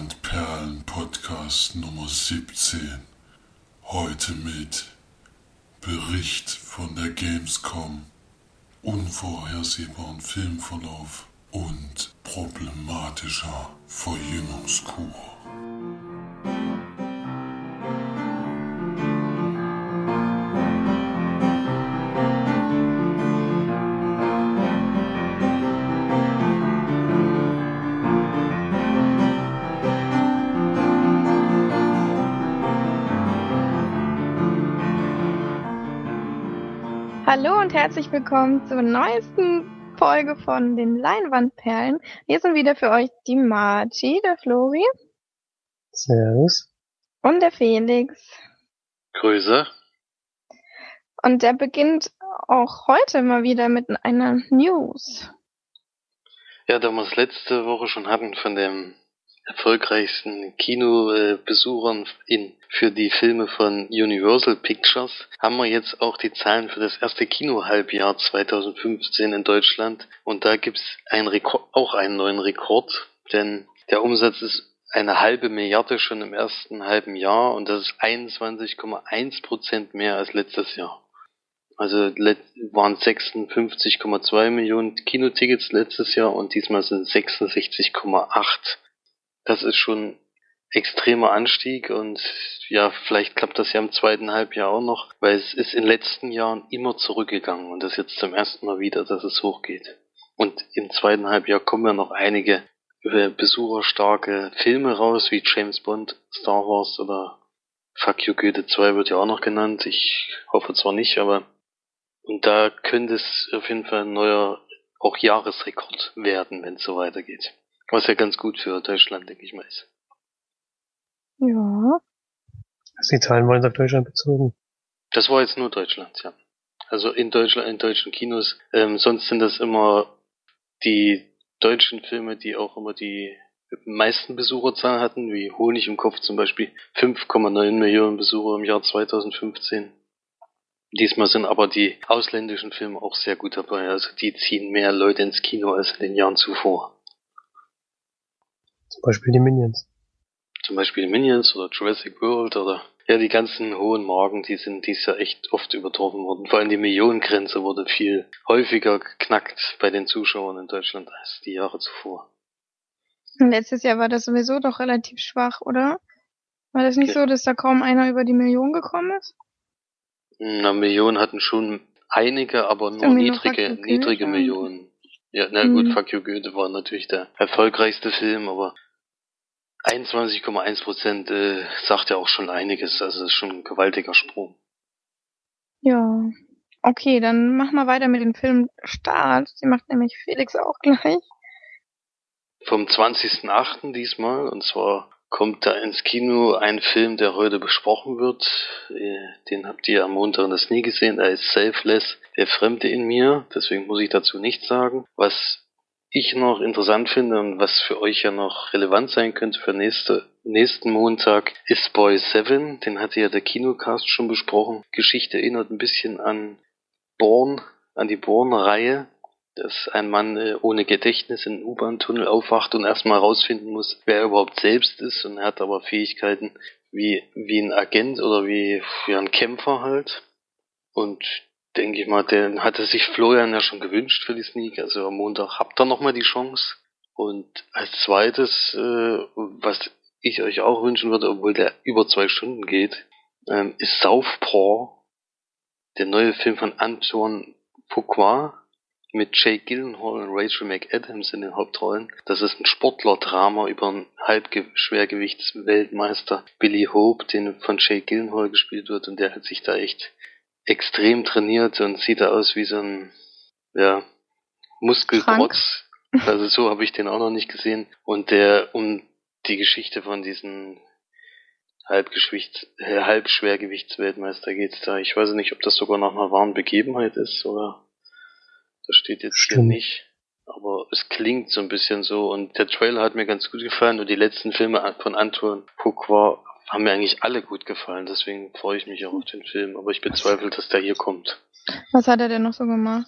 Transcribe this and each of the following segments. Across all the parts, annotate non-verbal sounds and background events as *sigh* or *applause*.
Leinwandperlen Podcast Nummer 17. Heute mit Bericht von der Gamescom, unvorhersehbaren Filmverlauf und problematischer Verjüngungskur. Hallo und herzlich willkommen zur neuesten Folge von den Leinwandperlen. Hier sind wieder für euch die Marci, der Flori Servus. und der Felix. Grüße. Und der beginnt auch heute mal wieder mit einer News. Ja, da wir es letzte Woche schon hatten von dem erfolgreichsten Kinobesuchern in, für die Filme von Universal Pictures, haben wir jetzt auch die Zahlen für das erste Kinohalbjahr 2015 in Deutschland. Und da gibt's ein Rekord, auch einen neuen Rekord, denn der Umsatz ist eine halbe Milliarde schon im ersten halben Jahr und das ist 21,1 Prozent mehr als letztes Jahr. Also waren 56,2 Millionen Kinotickets letztes Jahr und diesmal sind 66,8. Das ist schon extremer Anstieg und ja, vielleicht klappt das ja im zweiten Halbjahr auch noch, weil es ist in den letzten Jahren immer zurückgegangen und das jetzt zum ersten Mal wieder, dass es hochgeht. Und im zweiten Halbjahr kommen ja noch einige äh, besucherstarke Filme raus, wie James Bond, Star Wars oder Fuck You Goethe 2 wird ja auch noch genannt. Ich hoffe zwar nicht, aber und da könnte es auf jeden Fall ein neuer auch Jahresrekord werden, wenn es so weitergeht. Was ja ganz gut für Deutschland, denke ich mal, ist. Ja. Also die Zahlen waren auf Deutschland bezogen. Das war jetzt nur Deutschland, ja. Also in Deutschland, in deutschen Kinos. Ähm, sonst sind das immer die deutschen Filme, die auch immer die meisten Besucherzahlen hatten, wie Honig im Kopf zum Beispiel. 5,9 Millionen Besucher im Jahr 2015. Diesmal sind aber die ausländischen Filme auch sehr gut dabei. Also die ziehen mehr Leute ins Kino als in den Jahren zuvor. Zum Beispiel die Minions. Zum Beispiel Minions oder Jurassic World oder ja, die ganzen hohen Marken, die sind dies Jahr echt oft übertroffen worden. Vor allem die Millionengrenze wurde viel häufiger geknackt bei den Zuschauern in Deutschland als die Jahre zuvor. Letztes Jahr war das sowieso doch relativ schwach, oder? War das nicht Ja. so, dass da kaum einer über die Million gekommen ist? Na, Millionen hatten schon einige, aber nur Irgendwie niedrige, niedrige. Millionen. Ja, na gut, Mhm. Fuck You Goethe war natürlich der erfolgreichste Film, aber 21,1 Prozent äh, sagt ja auch schon einiges. Also das ist schon ein gewaltiger Sprung. Ja. Okay, dann mach mal weiter mit dem Film Start. Die macht nämlich Felix auch gleich. Vom 20.08. diesmal, und zwar kommt da ins Kino ein Film, der heute besprochen wird. Äh, Den habt ihr am Montag das nie gesehen. Er ist Selfless, der Fremde in mir. Deswegen muss ich dazu nichts sagen. Was ich noch interessant finde und was für euch ja noch relevant sein könnte für nächste, nächsten Montag, ist Boy 7. Den hatte ja der Kinocast schon besprochen. Geschichte erinnert ein bisschen an Born, an die Born-Reihe dass ein Mann äh, ohne Gedächtnis in U-Bahn-Tunnel aufwacht und erstmal herausfinden muss, wer er überhaupt selbst ist und er hat aber Fähigkeiten wie, wie ein Agent oder wie, wie ein Kämpfer halt. Und denke ich mal, den hatte sich Florian ja schon gewünscht für die Sneak. Also am Montag habt ihr nochmal die Chance. Und als zweites, äh, was ich euch auch wünschen würde, obwohl der über zwei Stunden geht, ähm, ist Southpaw, der neue Film von Antoine Fuqua mit Jake Gyllenhaal und Rachel McAdams in den Hauptrollen. Das ist ein Sportler-Drama über einen Halbschwergewichtsweltmeister Billy Hope, den von Jake Gyllenhaal gespielt wird und der hat sich da echt extrem trainiert und sieht da aus wie so ein ja, Muskelrotz. Also so habe ich den auch noch nicht gesehen. Und der um die Geschichte von diesen Halbgewicht, äh, Halbschwergewichtsweltmeister geht's da. Ich weiß nicht, ob das sogar nach einer wahren Begebenheit ist oder das steht jetzt hier Stimmt. nicht. Aber es klingt so ein bisschen so und der Trailer hat mir ganz gut gefallen und die letzten Filme von Antoine Fuqua haben mir eigentlich alle gut gefallen, deswegen freue ich mich auch auf den Film, aber ich bezweifle, dass der hier kommt. Was hat er denn noch so gemacht?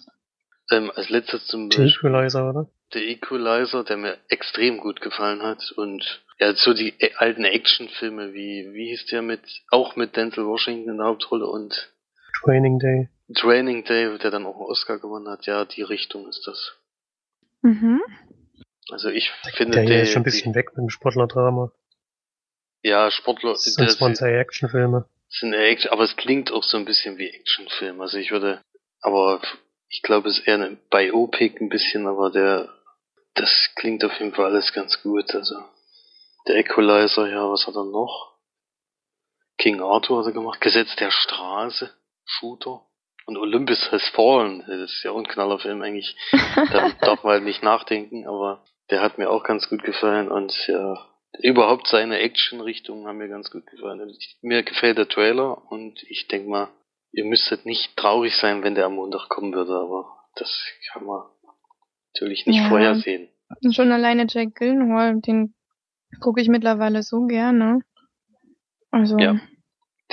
Ähm, als letztes zum The Beispiel Equalizer, oder? The Equalizer, der mir extrem gut gefallen hat und Ja, so die äh, alten Actionfilme wie, wie hieß der mit, auch mit Denzel Washington in der Hauptrolle und Training Day. Training Day, der dann auch einen Oscar gewonnen hat. Ja, die Richtung ist das. Mhm. Also ich finde Der der, ist schon ein bisschen weg mit dem Sportlerdrama. die, ja, Sportler, Das das sind zwar zwei Actionfilme. sind Action, aber es klingt auch so ein bisschen wie Actionfilm. Also ich würde, aber ich glaube, es ist eher ein Biopic ein bisschen, aber der, das klingt auf jeden Fall alles ganz gut. Also der Equalizer, ja, was hat er noch? King Arthur hat er gemacht. Gesetz der Straße, Shooter. Und Olympus Has Fallen, das ist ja auch ein Knallerfilm eigentlich. Da *laughs* darf man halt nicht nachdenken, aber der hat mir auch ganz gut gefallen und ja, überhaupt seine Action-Richtungen haben mir ganz gut gefallen. Ich, mir gefällt der Trailer und ich denke mal, ihr müsstet nicht traurig sein, wenn der am Montag kommen würde, aber das kann man natürlich nicht Ja. vorhersehen. Schon alleine Jack Gyllenhaal, den gucke ich mittlerweile so gerne. Also, Ja.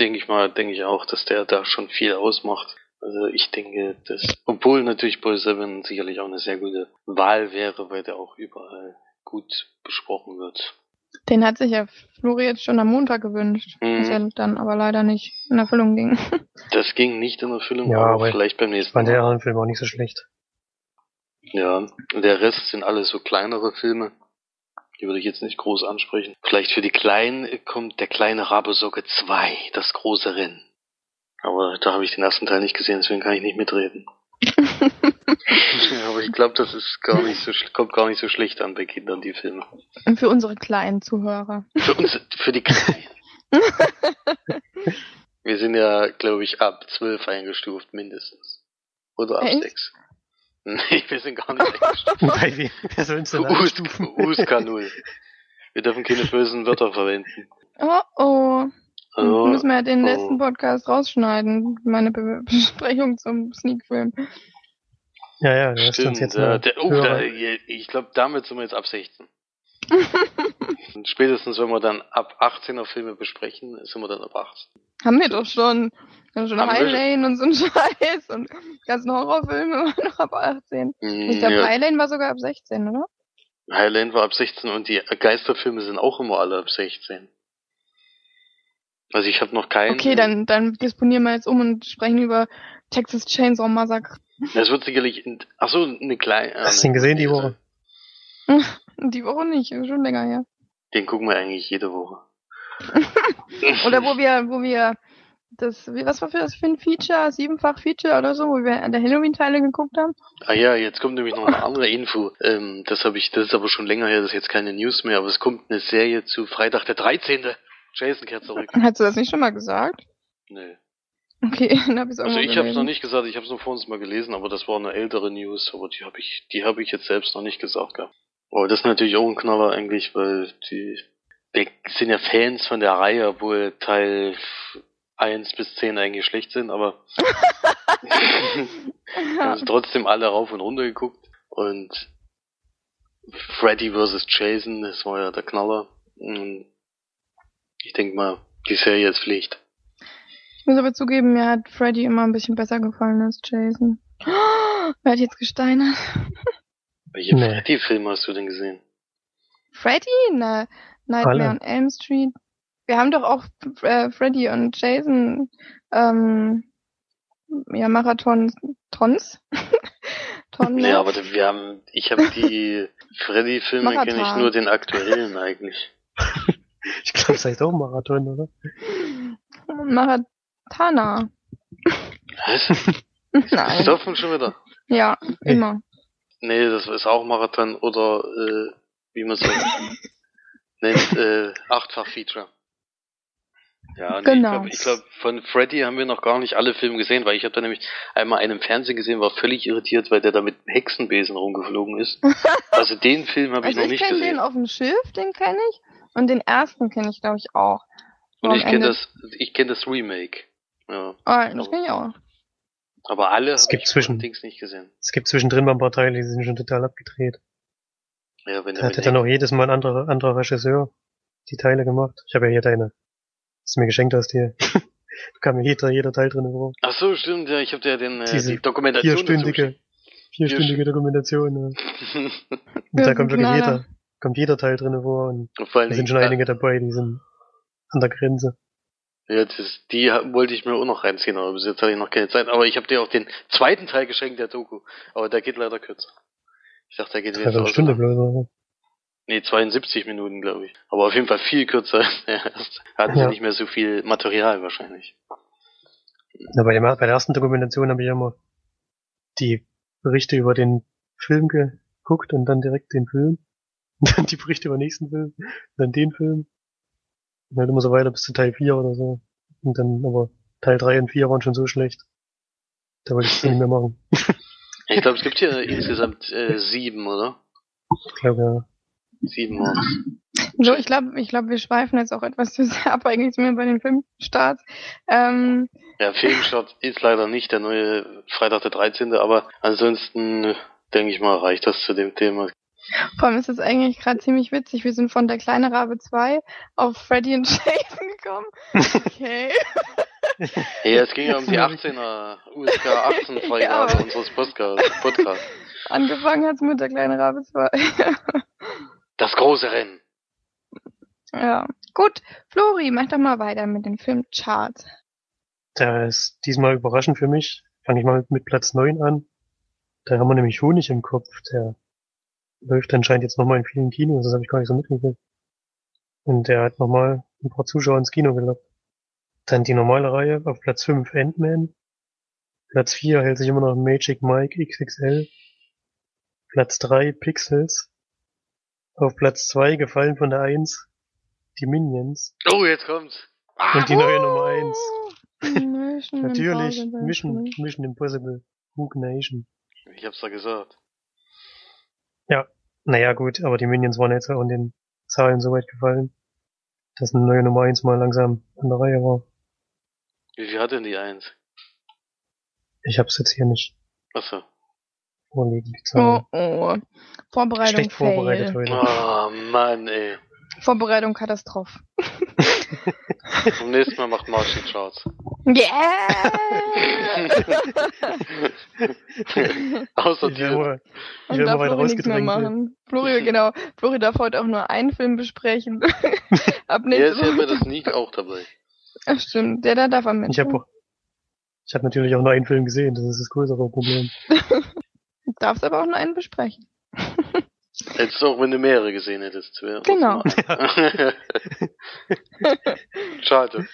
Denke ich mal, denke ich auch, dass der da schon viel ausmacht. Also ich denke, dass, obwohl natürlich Boy Seven sicherlich auch eine sehr gute Wahl wäre, weil der auch überall gut besprochen wird. den hat sich ja Flori jetzt schon am Montag gewünscht. Mhm. Was ja dann aber leider nicht in Erfüllung ging. *laughs* Das ging nicht in Erfüllung, Ja, aber aber vielleicht beim Ich nächsten fand der Mal. anderen Film auch nicht so schlecht. Ja, der Rest sind alles so kleinere Filme. Die würde ich jetzt nicht groß ansprechen. Vielleicht für die Kleinen kommt der kleine Rabesocke 2, das große Rennen. Aber da habe ich den ersten Teil nicht gesehen, deswegen kann ich nicht mitreden. *laughs* aber ich glaube, das ist gar nicht so kommt gar nicht so schlecht an bei Kindern, die Filme. Und für unsere kleinen Zuhörer. Für uns, für die Kleinen. *laughs* Wir sind ja, glaube ich, ab 12 eingestuft, mindestens. Oder ab Echt? 6. Nee, *laughs* wir sind gar nicht eingestuft. Bei wem? Wer soll uns denn US, einstufen? USK 0. Wir dürfen keine bösen Wörter verwenden. Oh oh. Also, Müssen wir ja den oh. letzten Podcast rausschneiden. Meine Be Besprechung zum Sneakfilm. Ja, ja, du hast uns stimmt, jetzt mal der, oh, da, ich glaube, damit sind wir jetzt ab 16. *laughs* Und spätestens, wenn wir dann ab 18er Filme besprechen, sind wir dann ab 18. Haben wir doch schon. Wir haben schon Haben wir High schon. Lane und so ein *laughs* Scheiß und die ganzen Horrorfilme *laughs* waren noch ab 18. Ich glaube, ja, High Lane war sogar ab 16, oder? Highland war ab 16 und die Geisterfilme sind auch immer alle ab 16. Also ich habe noch keinen. Okay, dann, dann disponieren wir jetzt um und sprechen über Texas Chainsaw Massacre. Es wird sicherlich. In, ach so, eine kleine. Hast du ihn gesehen die Woche? *laughs* Die Woche nicht, schon länger her. Den gucken wir eigentlich jede Woche. *laughs* Oder wo wir, wo wir das, was war für das für ein Feature? Siebenfach Feature oder so, wo wir an der Halloween-Teile geguckt haben? Ah ja, jetzt kommt nämlich noch eine andere Info. Ähm, das habe ich, das ist aber schon länger her, das ist jetzt keine News mehr, aber es kommt eine Serie zu Freitag der 13. Jason kehrt zurück. Hast du das nicht schon mal gesagt? Nö. Okay, *laughs* dann hab ich's Also irgendwo ich habe es noch nicht gesagt, ich habe es nur vor uns mal gelesen, aber das war eine ältere News, aber die habe ich, die habe ich jetzt selbst noch nicht gesagt gehabt. Aber das ist natürlich auch ein Knaller eigentlich, weil die, wir sind ja Fans von der Reihe, obwohl Teil 1 bis 10 eigentlich schlecht sind, aber *laughs* haben sie trotzdem alle rauf und runter geguckt und Freddy vs. Jason, das war ja der Knaller. Und ich denke mal, die Serie ist Pflicht. Ich muss aber zugeben, mir hat Freddy immer ein bisschen besser gefallen als Jason. *gasps* Wer hat jetzt gesteinert? *laughs* Welche Nee. Freddy-Filme hast du denn gesehen? Freddy? Na, Nightmare Alle. on Elm Street. Wir haben doch auch äh, Freddy und Jason ähm, ja, Marathon Tons. *laughs* Tons. Ja, aber wir haben, ich habe die *laughs* Freddy-Filme kenne ich nur den aktuellen eigentlich. *laughs* Ich glaube, das heißt auch Marathon, oder? Marathana. Was? Nein. Besoffen schon wieder? Ja, immer. Nee, das ist auch Marathon oder äh, wie man es *laughs* nennt, äh, Achtfach-Feature. Ja, nee, Genau. ich glaube, glaub, von Freddy haben wir noch gar nicht alle Filme gesehen, weil ich habe da nämlich einmal einen im Fernsehen gesehen, war völlig irritiert, weil der da mit Hexenbesen rumgeflogen ist. *laughs* Also den Film habe ich Also noch ich nicht kenne gesehen. den auf dem Schiff, den kenne ich. Und den ersten kenne ich, glaube ich, auch. Und ich kenne das, ich kenne das Remake. Ja. Ah, das kenne ich auch. Aber alle Es gibt ich zwischen- Dings nicht gesehen. Es gibt zwischendrin mal ein paar Teile, die sind schon total abgedreht. Ja, wenn Da hat dann auch jedes Mal ein anderer, anderer Regisseur die Teile gemacht. Ich habe ja hier deine, was du mir geschenkt hast hier. *laughs* da kam ja jeder, jeder Teil drin vor. Ach so, stimmt, ja, ich habe dir ja den, äh, die Dokumentation Vierstündige, vierstündige Dokumentation. Ja. *laughs* Und da kommt wirklich jeder, kommt jeder Teil drinne vor und Und da sind schon einige dabei, die sind an der Grenze. Ja, das, die wollte ich mir auch noch reinziehen, aber bis jetzt habe ich noch keine Zeit. Aber ich habe dir auch den zweiten Teil geschenkt, der Doku. Aber der geht leider kürzer. Ich dachte, der geht jetzt eine Stunde bloß. oder? Nee, 72 Minuten, glaube ich. Aber auf jeden Fall viel kürzer *laughs* als der erste. Hatten sie Ja. nicht mehr so viel Material wahrscheinlich. Ja, bei, dem, bei der ersten Dokumentation habe ich immer die Berichte über den Film geguckt und dann direkt den Film. Und *laughs* dann die Berichte über den nächsten Film, dann den Film. Und halt immer so weiter bis zu Teil 4 oder so. Und dann, aber Teil 3 und 4 waren schon so schlecht. Da wollte ich es nicht mehr machen. *laughs* Ich glaube, es gibt hier insgesamt äh, sieben, oder? Ich glaube, ja. Sieben waren's. So, ich glaube, ich glaube, wir schweifen jetzt auch etwas zu sehr ab, eigentlich sind wir bei den Filmstarts. Ähm, Ja, Filmstart ist leider nicht der neue Freitag der 13., aber ansonsten denke ich mal, reicht das zu dem Thema. Vor allem ist es eigentlich gerade ziemlich witzig. Wir sind von der kleine Rabe 2 auf Freddy und *laughs* Jason gekommen. Okay. *laughs* Ja, es ging ja um die 18er, USK 18 Freigabe Ja. unseres Podcast, Podcast. Angefangen hat's mit der kleine Rabe 2. *laughs* Das große Rennen. ja. Gut, Flori, mach doch mal weiter mit den Filmcharts. Der ist diesmal überraschend für mich. Fange ich mal mit Platz 9 an. Da haben wir nämlich Honig im Kopf. Der läuft anscheinend jetzt nochmal in vielen Kinos. Das habe ich gar nicht so mitgekriegt. Und der hat nochmal ein paar Zuschauer ins Kino gelockt. Dann die normale Reihe auf Platz 5 Ant-Man. Platz 4 hält sich immer noch Magic Mike XXL. Platz 3 Pixels. Auf Platz 2 gefallen von der 1 die Minions. Oh, jetzt kommt's. Und die neue Nummer 1. Mission *laughs* Natürlich Impossible. Mission, Mission Impossible. Hook Nation. Ich hab's da gesagt. Naja, gut, aber die Minions waren jetzt auch in den Zahlen so weit gefallen, dass eine neue Nummer 1 mal langsam an der Reihe war. Wie viel hat denn die Eins? Ich hab's jetzt hier nicht Achso. vorliegen, die Oh, Zahlen. oh. Vorbereitung Schlecht vorbereitet fail. heute. Oh, Mann, ey. Vorbereitung Katastrophe. Zum nächsten Mal macht Martin Charts. Yeah! Außer dir. ich Und darf Flori nichts mehr machen. Flori, genau. Flori darf heute auch nur einen Film besprechen. *laughs* Ab nächste ist ja bei Woche. der Sneak auch dabei. Ach, stimmt. Der da darf am Ich habe ich hab natürlich auch nur einen Film gesehen, das ist das größere Problem. *laughs* Darfst aber auch nur einen besprechen. *laughs* Hättest du auch, wenn du mehrere gesehen hättest. Genau. Schade.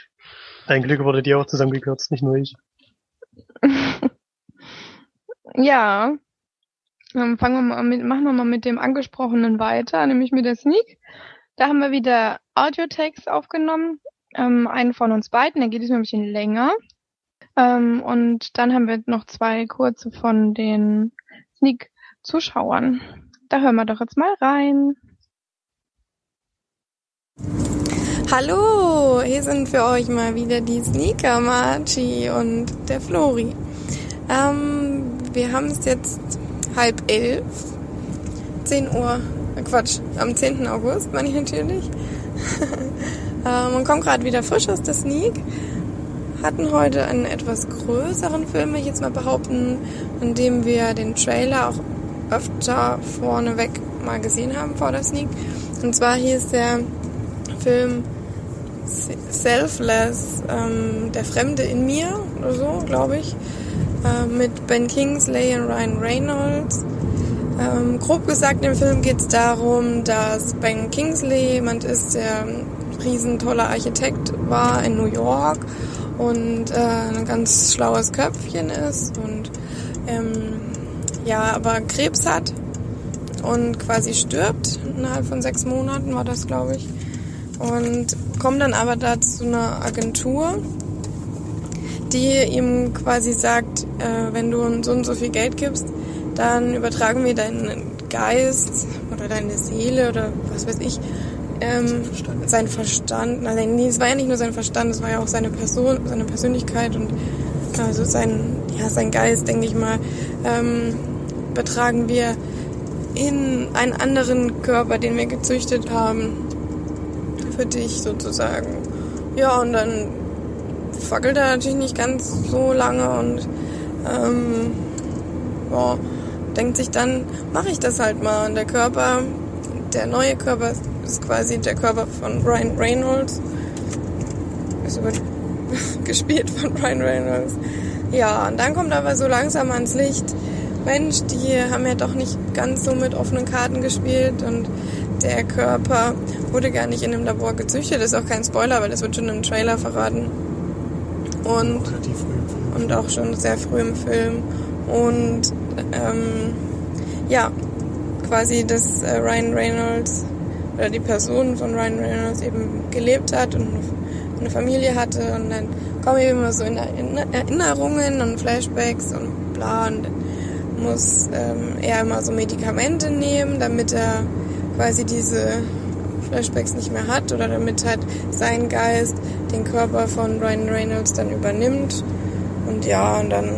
Ein Glück wurde die auch zusammengekürzt, nicht nur ich. *laughs* Ja. Dann fangen wir mal mit, machen wir mal mit dem angesprochenen weiter, nämlich mit der Sneak. Da haben wir wieder Audiotext aufgenommen. Ähm, einen von uns beiden, der geht diesmal ein bisschen länger. Ähm, und dann haben wir noch zwei kurze von den Sneak-Zuschauern. Da hören wir doch jetzt mal rein. Hallo, hier sind für euch mal wieder die Sneaker Marchi und der Flori. Ähm, wir haben es jetzt halb elf, 10 Uhr, äh Quatsch, am 10. August meine ich natürlich. *laughs* ähm, und kommen gerade wieder frisch aus der Sneak. Hatten heute einen etwas größeren Film, will ich jetzt mal behaupten, in dem wir den Trailer auch öfter vorneweg mal gesehen haben vor der Sneak. Und zwar hieß der Film Selfless, ähm, Der Fremde in mir oder so, glaube ich, äh, mit Ben Kingsley und Ryan Reynolds. Ähm, grob gesagt, im Film geht es darum, dass Ben Kingsley jemand ist, der ein riesen toller Architekt war in New York und äh, ein ganz schlaues Köpfchen ist und ähm, ja, aber Krebs hat und quasi stirbt. Innerhalb von sechs Monaten war das, glaube ich. Und kommt dann aber da zu einer Agentur, die ihm quasi sagt, äh, wenn du so und so viel Geld gibst, dann übertragen wir deinen Geist oder deine Seele oder was weiß ich, ähm, sein Verstand. Nein, nee, es war ja nicht nur sein Verstand, es war ja auch seine Person, seine Persönlichkeit und also sein, ja, sein Geist, denke ich mal, ähm, betragen wir in einen anderen Körper, den wir gezüchtet haben, für dich sozusagen. Ja, und dann fackelt er natürlich nicht ganz so lange und ähm, ja, denkt sich dann, mache ich das halt mal. Und der Körper, der neue Körper ist quasi der Körper von Ryan Reynolds. Ist über *laughs* gespielt von Ryan Reynolds. Ja, und dann kommt aber so langsam ans Licht, Mensch, die haben ja doch nicht ganz so mit offenen Karten gespielt und der Körper wurde gar nicht in einem Labor gezüchtet. Das ist auch kein Spoiler, weil das wird schon im Trailer verraten. Und, und auch schon sehr früh im Film. Und ähm, ja, quasi, dass äh, Ryan Reynolds oder die Person von Ryan Reynolds eben gelebt hat und eine Familie hatte und dann kommen eben immer so in Erinnerungen und Flashbacks und bla und dann muss ähm, er immer so Medikamente nehmen, damit er quasi diese Flashbacks nicht mehr hat oder damit halt sein Geist den Körper von Ryan Reynolds dann übernimmt und ja, und dann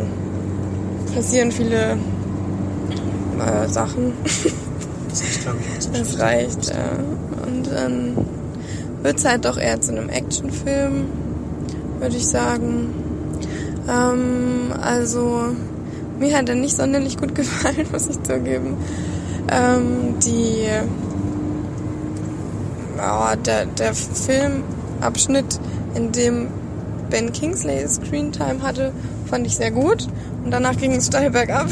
passieren viele äh, Sachen. Das reicht, ja. Und dann wird es halt doch eher zu einem Actionfilm, würde ich sagen. Ähm, also, mir hat er nicht sonderlich gut *laughs* gefallen, muss ich zugeben. Ähm, die, ja, der, der Filmabschnitt, in dem Ben Kingsley Screentime hatte, fand ich sehr gut. Und danach ging es steil bergab.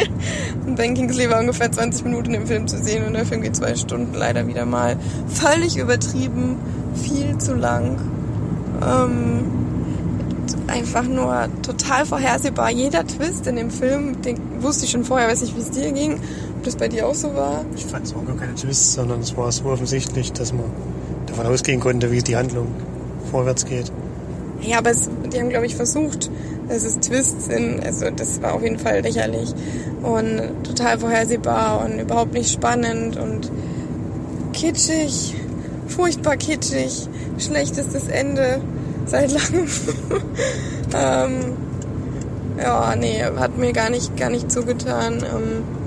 *laughs* und Ben Kingsley war ungefähr 20 Minuten im Film zu sehen und der Film geht zwei Stunden leider wieder mal. Völlig übertrieben, viel zu lang. Ähm, einfach nur total vorhersehbar. Jeder Twist in dem Film, den wusste ich schon vorher, weiß nicht, wie es dir ging, das bei dir auch so war. Ich fand es auch gar keine Twists, sondern es war so offensichtlich, dass man davon ausgehen konnte, wie die Handlung vorwärts geht. Ja, aber es, die haben, glaube ich, versucht, dass es Twists sind. Also das war auf jeden Fall lächerlich und total vorhersehbar und überhaupt nicht spannend und kitschig, furchtbar kitschig, schlechtestes Ende seit langem. *laughs* ähm, ja, nee, hat mir gar nicht, gar nicht zugetan. Ähm,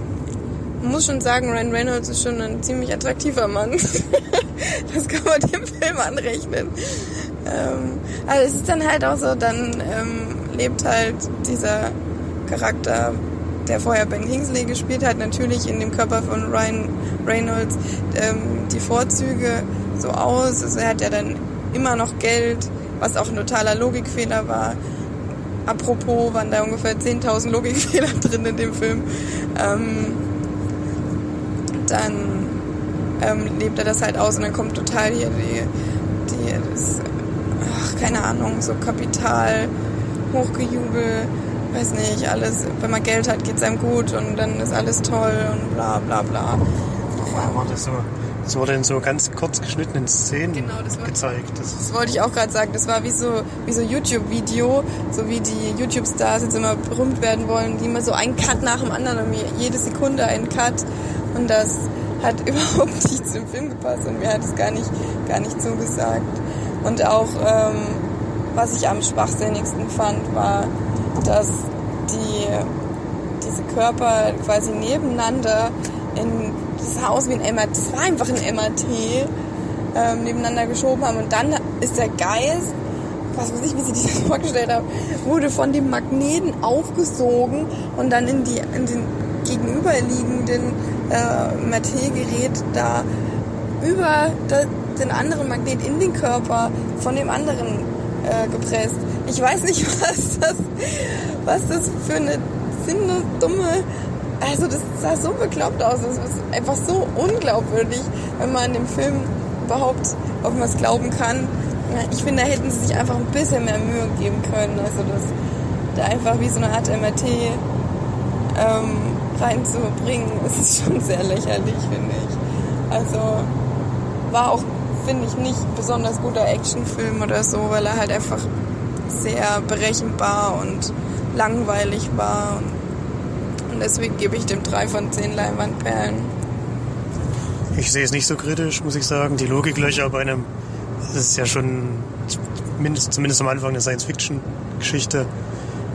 muss schon sagen, Ryan Reynolds ist schon ein ziemlich attraktiver Mann. *laughs* das kann man dem Film anrechnen. Ähm, also es ist dann halt auch so, dann ähm, lebt halt dieser Charakter, der vorher Ben Kingsley gespielt hat, natürlich in dem Körper von Ryan Reynolds ähm, die Vorzüge so aus. Also er hat ja dann immer noch Geld, was auch ein totaler Logikfehler war. Apropos waren da ungefähr 10.000 Logikfehler *laughs* drin in dem Film. Ähm, dann ähm, lebt er das halt aus und dann kommt total hier die, die das keine Ahnung, so Kapital, Hochgejubel, weiß nicht, alles, wenn man Geld hat, geht es einem gut und dann ist alles toll und bla bla bla. War das so? Das wurde in so ganz kurz geschnittenen Szenen genau, das war, gezeigt. Das, das, wollte ich auch gerade sagen. Das war wie so, wie so YouTube-Video, so wie die YouTube-Stars jetzt immer berühmt werden wollen, die immer so einen Cut nach dem anderen und jede Sekunde einen Cut. Und das hat *laughs* überhaupt nicht zum Film gepasst und mir hat es gar nicht, gar nicht zugesagt. Und auch, ähm, was ich am schwachsinnigsten fand, war, dass die, diese Körper quasi nebeneinander in, das sah aus wie ein MRT, das war einfach ein MRT, ähm, nebeneinander geschoben haben. Und dann ist der Geist, was weiß ich, wie sie sich das *laughs* vorgestellt haben, wurde von dem Magneten aufgesogen und dann in, die, in den gegenüberliegenden äh, MRT-Gerät da über den anderen Magnet in den Körper von dem anderen äh, gepresst. Ich weiß nicht, *laughs* was das, was das für eine sinnlose, dumme, also das sah so bekloppt aus. Das ist einfach so unglaubwürdig, wenn man dem Film überhaupt auf was glauben kann. Ich finde, da hätten sie sich einfach ein bisschen mehr Mühe geben können. Also das da einfach wie so eine Art MRT ähm, reinzubringen, *laughs* ist schon sehr lächerlich, finde ich. Also war auch finde ich nicht besonders guter Actionfilm oder so, weil er halt einfach sehr berechenbar und langweilig war. Und deswegen gebe ich dem drei von zehn Leinwandperlen. Ich sehe es nicht so kritisch, muss ich sagen. Die Logiklöcher bei einem, das ist ja schon zumindest, zumindest am Anfang eine Science-Fiction-Geschichte.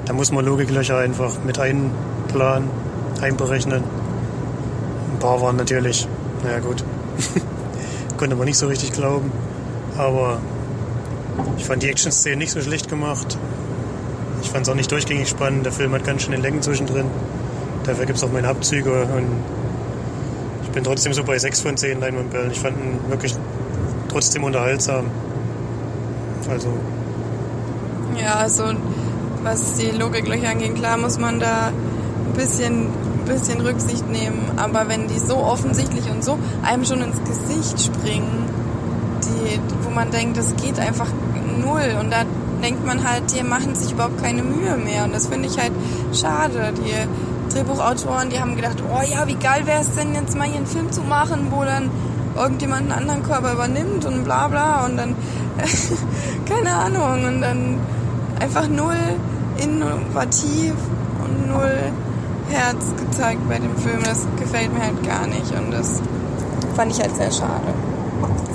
Da muss man Logiklöcher einfach mit einplanen, einberechnen. Ein paar waren natürlich, naja gut. *laughs* konnte man nicht so richtig glauben. Aber ich fand die Action-Szene nicht so schlecht gemacht. Ich fand es auch nicht durchgängig spannend. Der Film hat ganz schöne Längen zwischendrin. Dafür gibt es auch meine Abzüge und ich bin trotzdem so bei 6 von 10 Leinwandperlen. Ich fand ihn wirklich trotzdem unterhaltsam. Also. Ja, also was die Logiklöcher angeht, klar muss man da ein bisschen, bisschen Rücksicht nehmen. Aber wenn die so offensichtlich und so einem schon ins Gesicht springen, die, wo man denkt, das geht einfach null. Und da denkt man halt, die machen sich überhaupt keine Mühe mehr. Und das finde ich halt schade. Die Drehbuchautoren, die haben gedacht, oh ja, wie geil wäre es denn jetzt mal hier einen Film zu machen, wo dann irgendjemand einen anderen Körper übernimmt und bla bla und dann, *laughs* keine Ahnung, und dann einfach null innovativ und null Herz gezeigt bei dem Film. Das gefällt mir halt gar nicht und das fand ich halt sehr schade.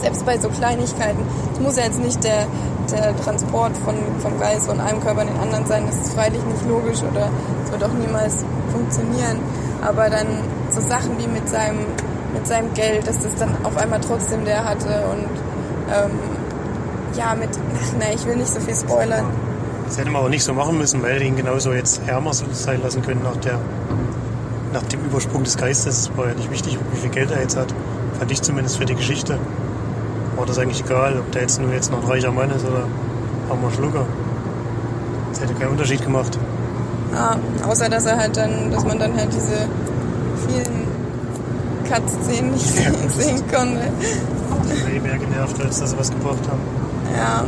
Selbst bei so Kleinigkeiten. Es muss ja jetzt nicht der, der Transport von, vom Geist von einem Körper in den anderen sein. Das ist freilich nicht logisch oder es wird auch niemals funktionieren. Aber dann so Sachen wie mit seinem, mit seinem Geld, dass das dann auf einmal trotzdem der hatte und ähm, ja, mit, ach ne, ich will nicht so viel spoilern. Das hätte man aber nicht so machen müssen, weil ihn genauso jetzt ärmer sein lassen können nach der nach dem Übersprung des Geistes. War ja nicht wichtig, wie viel Geld er jetzt hat. Fand ich zumindest für die Geschichte. War das eigentlich egal, ob der jetzt nur jetzt noch ein reicher Mann ist oder armer Schlucker. Das hätte keinen Unterschied gemacht. Ja, außer dass er halt dann, dass man dann halt diese vielen Cut-Szenen nicht *laughs* ja, sehen konnte. Nee, mehr genervt, als dass sie was gebracht haben. Ja.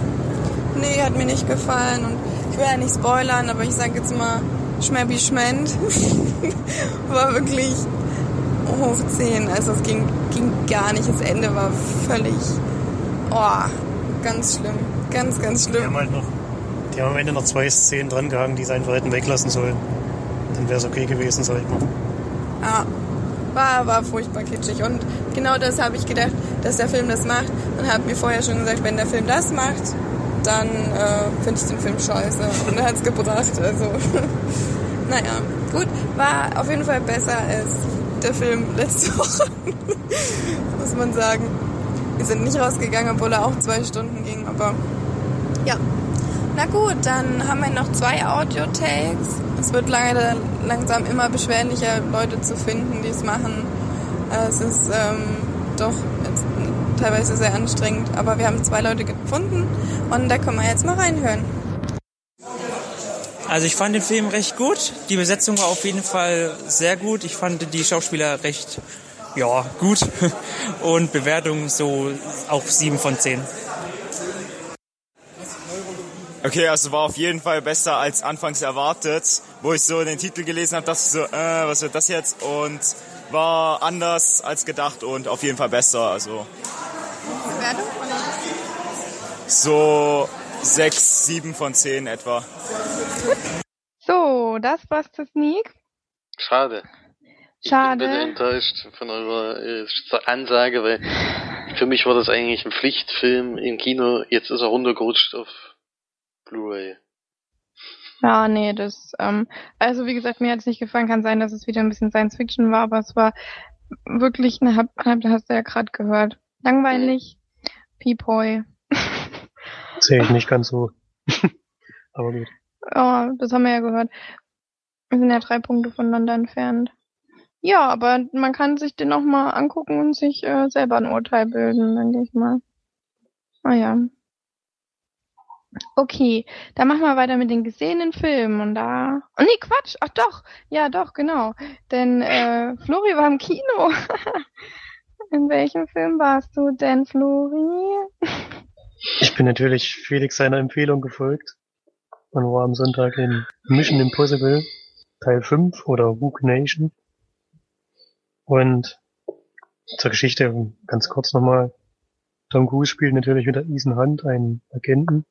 Nee, hat mir nicht gefallen und ich will ja nicht spoilern, aber ich sag jetzt mal, Schmabby Schmend *laughs* war wirklich hoch 10. Also es ging, ging gar nicht. Das Ende war völlig, oh, ganz schlimm. Ganz, ganz schlimm. Die haben halt noch, die haben am Ende noch zwei Szenen dran gehangen, die sie einfach hätten weglassen sollen. Dann wäre es okay gewesen, sag ich mal. Ja, war, war furchtbar kitschig. Und genau das habe ich gedacht, dass der Film das macht. Und habe mir vorher schon gesagt, wenn der Film das macht, dann äh, finde ich den Film scheiße. Und er hat es gebracht. Also, *laughs* naja, gut. War auf jeden Fall besser als der Film letzte *laughs* Woche. Muss man sagen. Wir sind nicht rausgegangen, obwohl er auch zwei Stunden ging. Aber ja. Na gut, dann haben wir noch zwei Audio-Takes. Es wird leider langsam immer beschwerlicher, Leute zu finden, die es machen. Es ist ähm, doch teilweise sehr anstrengend, aber wir haben zwei Leute gefunden und da können wir jetzt mal reinhören. Also ich fand den Film recht gut. Die Besetzung war auf jeden Fall sehr gut. Ich fand die Schauspieler recht, ja, gut. *laughs* Und Bewertung so auch 7 von 10. Okay, also war auf jeden Fall besser als anfangs erwartet, wo ich so den Titel gelesen habe, dachte ich so, äh, was wird das jetzt? Und war anders als gedacht und auf jeden Fall besser. Also Bewertung so 6, 7 von 10 etwa. So, das war's zu Sneak. Schade. Schade. Ich bin enttäuscht von eurer äh, Ansage, weil für mich war das eigentlich ein Pflichtfilm im Kino. Jetzt ist er runtergerutscht auf Blu-ray. Ja, nee, das, ähm, also wie gesagt, mir hat es nicht gefallen. Kann sein, dass es wieder ein bisschen Science Fiction war, aber es war wirklich eine, hast du ja gerade gehört. Langweilig. Peepoy. Zählt nicht ganz so. *laughs* aber gut. Ja, das haben wir ja gehört. Wir sind ja drei Punkte voneinander entfernt. Ja, aber man kann sich den noch mal angucken und sich äh, selber ein Urteil bilden, denke ich mal. Naja. Okay, dann machen wir weiter mit den gesehenen Filmen und da. Oh nee, Quatsch. Ach doch. Ja, doch, genau. Denn äh, Flori war im Kino. *laughs* In welchem Film warst du denn, Flori? Ich bin natürlich Felix seiner Empfehlung gefolgt und war am Sonntag in Mission Impossible Teil 5 oder Rook Nation. Und zur Geschichte ganz kurz nochmal. Tom Cruise spielt natürlich wieder Ethan Hunt, einen Agenten,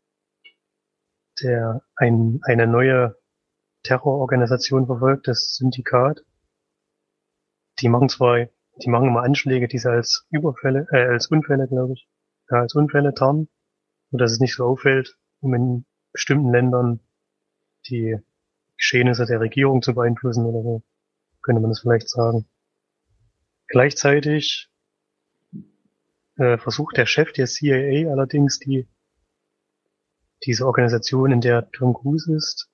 der ein, eine neue Terrororganisation verfolgt, das Syndikat. Die machen zwar, die machen immer Anschläge, die sie als Überfälle, äh, als Unfälle, glaube ich, ja, als Unfälle tarnen, so dass es nicht so auffällt, um in bestimmten Ländern die Geschehnisse der Regierung zu beeinflussen oder so, könnte man das vielleicht sagen. Gleichzeitig äh, versucht der Chef der CIA allerdings die diese Organisation, in der Tom Cruise ist,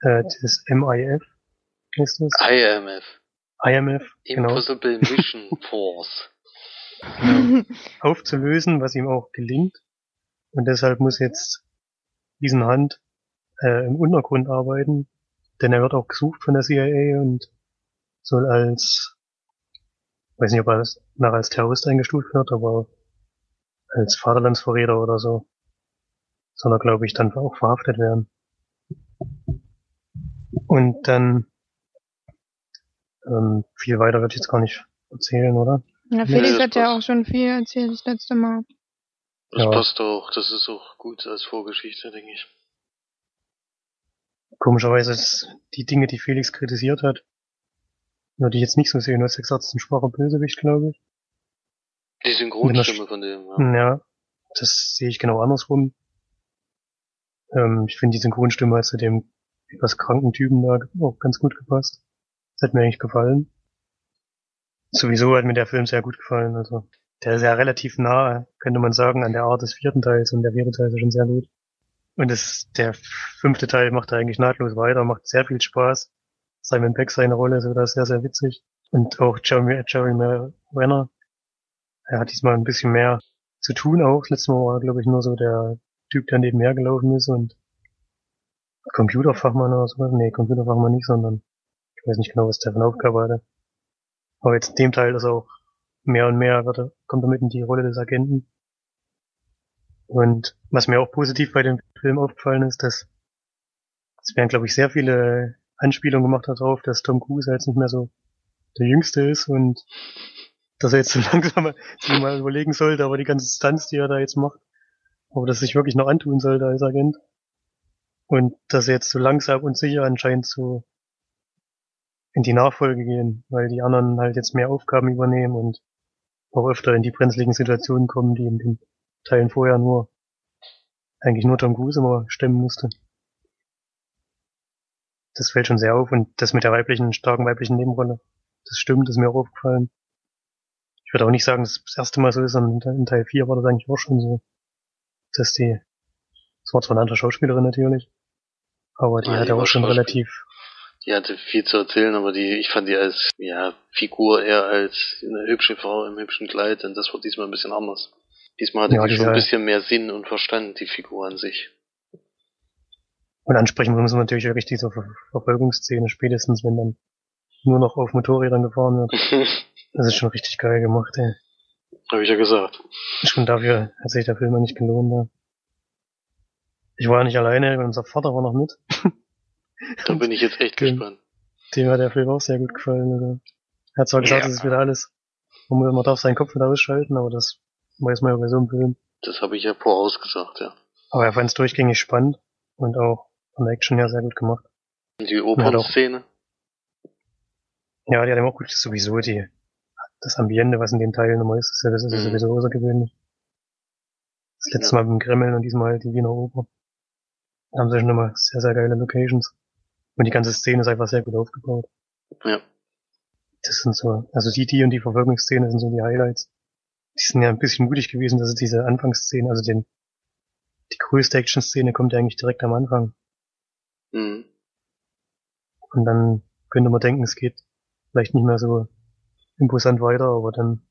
äh, das MIF, ist das? IMF. IMF genau, Impossible Mission *laughs* Force. aufzulösen, was ihm auch gelingt. Und deshalb muss jetzt diesen Hand äh, im Untergrund arbeiten, denn er wird auch gesucht von der CIA und soll als, weiß nicht, ob er als- nachher als Terrorist eingestuft wird, aber als Vaterlandsverräter oder so, soll er, glaube ich, dann auch verhaftet werden. Und dann, ähm, viel weiter wird jetzt gar nicht erzählen, oder? Ja, Felix das hat ja auch schon viel erzählt das letzte Mal. Das Ja. passt auch. Das ist auch gut als Vorgeschichte, denke ich. Komischerweise ist die Dinge, die Felix kritisiert hat, würde ich jetzt nicht so sehen. Du hast ja gesagt, es ist ein schwacher Bösewicht, glaube ich. Die Synchronstimme von dem, ja. Ja, das sehe ich genau andersrum. Ähm, ich finde die Synchronstimme hat zu dem etwas kranken Typen da auch ganz gut gepasst. Das hat mir eigentlich gefallen. Sowieso hat mir der Film sehr gut gefallen. Also der ist ja relativ nah, könnte man sagen, an der Art des vierten Teils und der vierte Teil ist schon sehr gut. Und das, der fünfte Teil macht da eigentlich nahtlos weiter, macht sehr viel Spaß. Simon Peck seine Rolle ist wieder sehr, sehr witzig. Und auch Jeremy, Jeremy Renner, er hat diesmal ein bisschen mehr zu tun auch. Das letzte Mal war, glaube ich, nur so der Typ, der nebenher gelaufen ist und Computerfachmann oder so. Nee, Computerfachmann nicht, sondern ich weiß nicht genau, was der für eine Aufgabe hatte. Aber jetzt in dem Teil ist er auch mehr und mehr, wird kommt er mit in die Rolle des Agenten. Und was mir auch positiv bei dem Film aufgefallen ist, dass es werden, glaube ich, sehr viele Anspielungen gemacht darauf, dass Tom Cruise jetzt nicht mehr so der Jüngste ist und dass er jetzt so *laughs* langsam mal überlegen sollte, aber die ganze Stunts, die er da jetzt macht, dass er sich wirklich noch antun sollte als Agent. Und dass er jetzt so langsam und sicher anscheinend so in die Nachfolge gehen, weil die anderen halt jetzt mehr Aufgaben übernehmen und auch öfter in die brenzligen Situationen kommen, die in den Teilen vorher nur eigentlich nur Tom Cruise immer stemmen musste. Das fällt schon sehr auf und das mit der weiblichen, starken weiblichen Nebenrolle, das stimmt, das ist mir auch aufgefallen. Ich würde auch nicht sagen, dass das erste Mal so ist, sondern in Teil 4 war das eigentlich auch schon so, das war zwar eine andere Schauspielerin natürlich, aber die Ah, hat die ja auch schon relativ, Die hatte viel zu erzählen, aber die, ich fand die als, ja, Figur eher als eine hübsche Frau im hübschen Kleid und das war diesmal ein bisschen anders. Diesmal hatte Ja, die die schon ein bisschen mehr Sinn und Verstand, die Figur an sich. und ansprechen muss man natürlich wirklich diese Ver Verfolgungsszene, spätestens wenn dann nur noch auf Motorrädern gefahren wird. *laughs* Das ist schon richtig geil gemacht, ey. Habe ich ja gesagt. Schon dafür hat sich der Film nicht gelohnt, ja. Ich war nicht alleine, unser Vater war noch mit. Da bin ich jetzt echt Dem- gespannt. Dem hat der Film auch sehr gut gefallen. Also. Er hat zwar gesagt, Ja. das ist wieder alles. Man, darf seinen Kopf wieder ausschalten, aber das weiß man ja bei so einem Film. Das habe ich ja vorausgesagt, ja. Aber er fand es durchgängig spannend und auch von der Action her sehr gut gemacht. Und die Opernszene? Ja, die hat ihm auch gut, das ist sowieso die, das Ambiente, was in den Teilen immer ist, ist ja, das ist ja Mhm. sowieso außergewöhnlich. Das letzte Ja. Mal mit dem Kreml und diesmal die Wiener Oper. Da haben sie schon immer sehr, sehr geile Locations. Und die ganze Szene ist einfach sehr gut aufgebaut. Ja. Das sind so, also die, die und die Verfolgungsszene sind so die Highlights. Die sind ja ein bisschen mutig gewesen, dass es diese Anfangsszene, also den, die größte Action-Szene kommt ja eigentlich direkt am Anfang. Mhm. Und dann könnte man denken, es geht vielleicht nicht mehr so imposant weiter, aber dann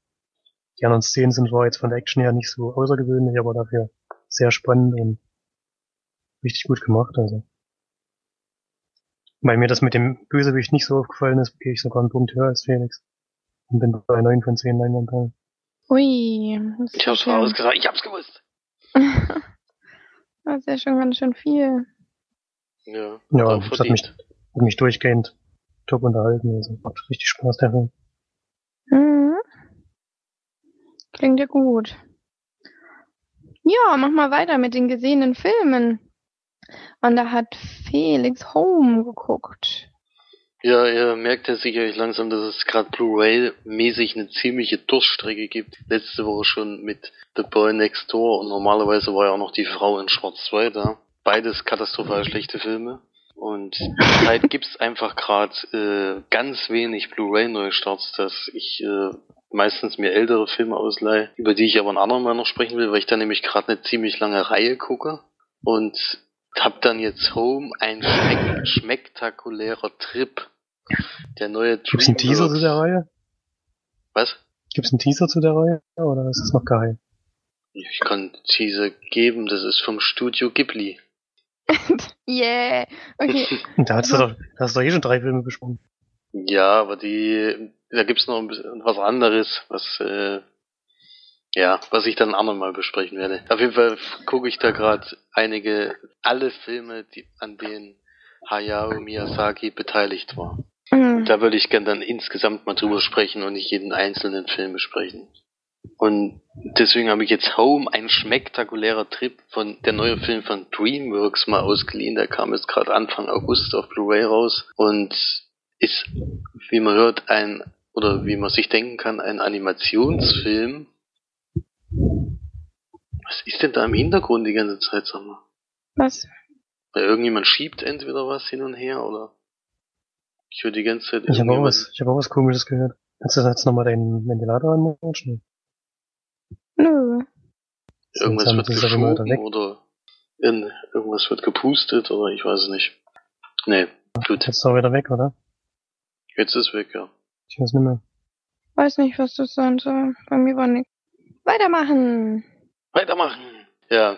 die anderen Szenen sind zwar jetzt von der Action her nicht so außergewöhnlich, aber dafür sehr spannend und richtig gut gemacht. Also. Weil mir das mit dem Bösewicht nicht so aufgefallen ist, gehe ich sogar einen Punkt höher als Felix. Und bin bei 9 von 10 Leinwandperlen. Ui. Ich hab's ist ja- vorausgesagt, ich hab's gewusst. *laughs* Das ist ja schon ganz schön viel. Ja, Ja, das hat mich, hat mich durchgehend top unterhalten. Also macht richtig Spaß, der Film. Mhm. Klingt ja gut. Ja, mach mal weiter mit den gesehenen Filmen. Und da hat Felix Home geguckt. Ja, ihr merkt ja sicherlich langsam, dass es gerade Blu-ray-mäßig eine ziemliche Durststrecke gibt. Letzte Woche schon mit The Boy Next Door und normalerweise war ja auch noch die Frau in Schwarz-2 da. Beides katastrophal schlechte Filme. Und zurzeit gibt's einfach gerade äh, ganz wenig Blu-ray-Neustarts, dass ich äh, meistens mir ältere Filme ausleihe, über die ich aber ein andermal noch sprechen will, weil ich da nämlich gerade eine ziemlich lange Reihe gucke. Und hab dann jetzt Home ein schmeck spektakulärer Trip Der neue Gibt's einen Teaser zu der Reihe? Was? Gibt's einen Teaser zu der Reihe? Oder ist es noch geheim? Ich kann Teaser geben, das ist vom Studio Ghibli. *laughs* yeah. Okay. Da hast du doch, da hast du doch eh schon drei Filme besprochen. Ja, aber die, da gibt's noch ein bisschen was anderes, was, äh, ja, was ich dann andermal besprechen werde. Auf jeden Fall gucke ich da gerade einige, alle Filme, die, an denen Hayao Miyazaki beteiligt war. Mhm. Da würde ich gern dann insgesamt mal drüber sprechen und nicht jeden einzelnen Film besprechen. Und deswegen habe ich jetzt Home, ein spektakulärer Trip von der neue Film von DreamWorks mal ausgeliehen. Der kam jetzt gerade Anfang August auf Blu-ray raus und ist, wie man hört, ein oder wie man sich denken kann, ein Animationsfilm. Was ist denn da im Hintergrund die ganze Zeit, sag mal? Was? Weil irgendjemand schiebt entweder was hin und her oder ich höre die ganze Zeit Ich habe auch was, ich habe auch was komisches gehört. Kannst du jetzt nochmal deinen Ventilator anmachen? Nö. Irgendwas Sonst wird weg. oder in, irgendwas wird gepustet oder ich weiß es nicht. Nee, gut. Jetzt ist er wieder weg, oder? Jetzt ist weg, ja. Ich weiß nicht mehr. Weiß nicht, was das sein soll. Bei mir war nix. Weitermachen. Weitermachen. Ja.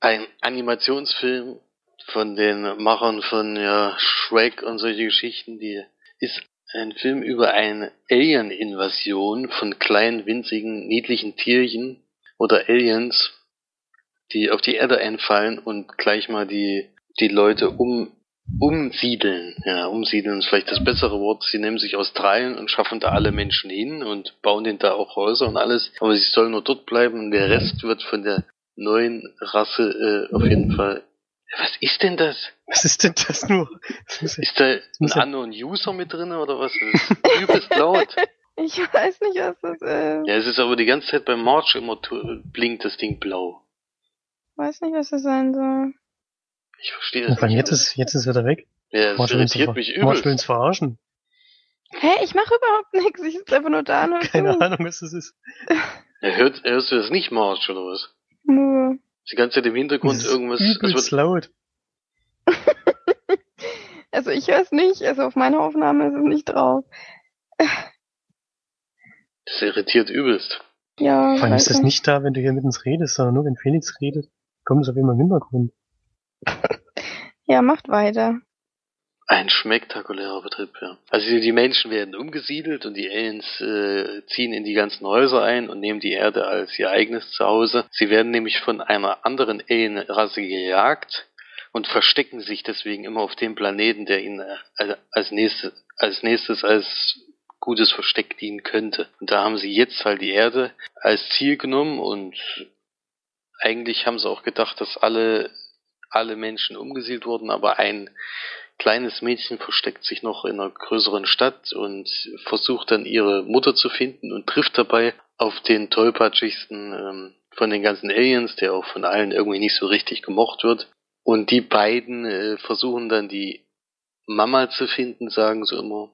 Ein Animationsfilm von den Machern von ja, Shrek und solche Geschichten, die ist ein Film über eine Alien-Invasion von kleinen, winzigen, niedlichen Tierchen oder Aliens, die auf die Erde einfallen und gleich mal die, die Leute um, umsiedeln. Ja, umsiedeln ist vielleicht das bessere Wort. Sie nehmen sich Australien und schaffen da alle Menschen hin und bauen denen da auch Häuser und alles. Aber sie sollen nur dort bleiben und der Rest wird von der neuen Rasse äh, auf jeden Fall. Was ist denn das? Was ist denn das nur? *laughs* Ist da ein unknown User mit drin oder was? Das ist übelst laut. *laughs* Ich weiß nicht, was das ist. Ja, es ist aber die ganze Zeit beim March immer tu- blinkt das Ding blau. Weiß nicht, was das sein soll. Ich verstehe Und das nicht. jetzt ist, jetzt ist er wieder weg. ja, das will irritiert mich Marsch will übelst. uns verarschen. Hä, ich mache überhaupt nichts. Ich sitze einfach nur da und Keine zu. Ahnung, was das ist. Ja, hört, hörst du das nicht, March, oder was? Nö. Die ganze Zeit im Hintergrund irgendwas. Es übelst wird, laut. *laughs* Also ich höre es nicht. Also auf meiner Aufnahme ist es nicht drauf. das irritiert übelst. Ja, Vor allem ist das nicht da, wenn du hier mit uns redest, sondern nur wenn Felix redet. Kommt es auf immer im Hintergrund. *laughs* Ja, macht weiter. Ein spektakulärer Betrieb, ja. Also die Menschen werden umgesiedelt und die Aliens äh, ziehen in die ganzen Häuser ein und nehmen die Erde als ihr eigenes Zuhause. Sie werden nämlich von einer anderen Alienrasse gejagt und verstecken sich deswegen immer auf dem Planeten, der ihnen äh, als nächstes, als nächstes als gutes Versteck dienen könnte. Und da haben sie jetzt halt die Erde als Ziel genommen und eigentlich haben sie auch gedacht, dass alle, alle Menschen umgesiedelt wurden, aber ein kleines Mädchen versteckt sich noch in einer größeren Stadt und versucht dann ihre Mutter zu finden und trifft dabei auf den tollpatschigsten ähm, von den ganzen Aliens, der auch von allen irgendwie nicht so richtig gemocht wird. Und die beiden äh, versuchen dann die Mama zu finden, sagen sie immer.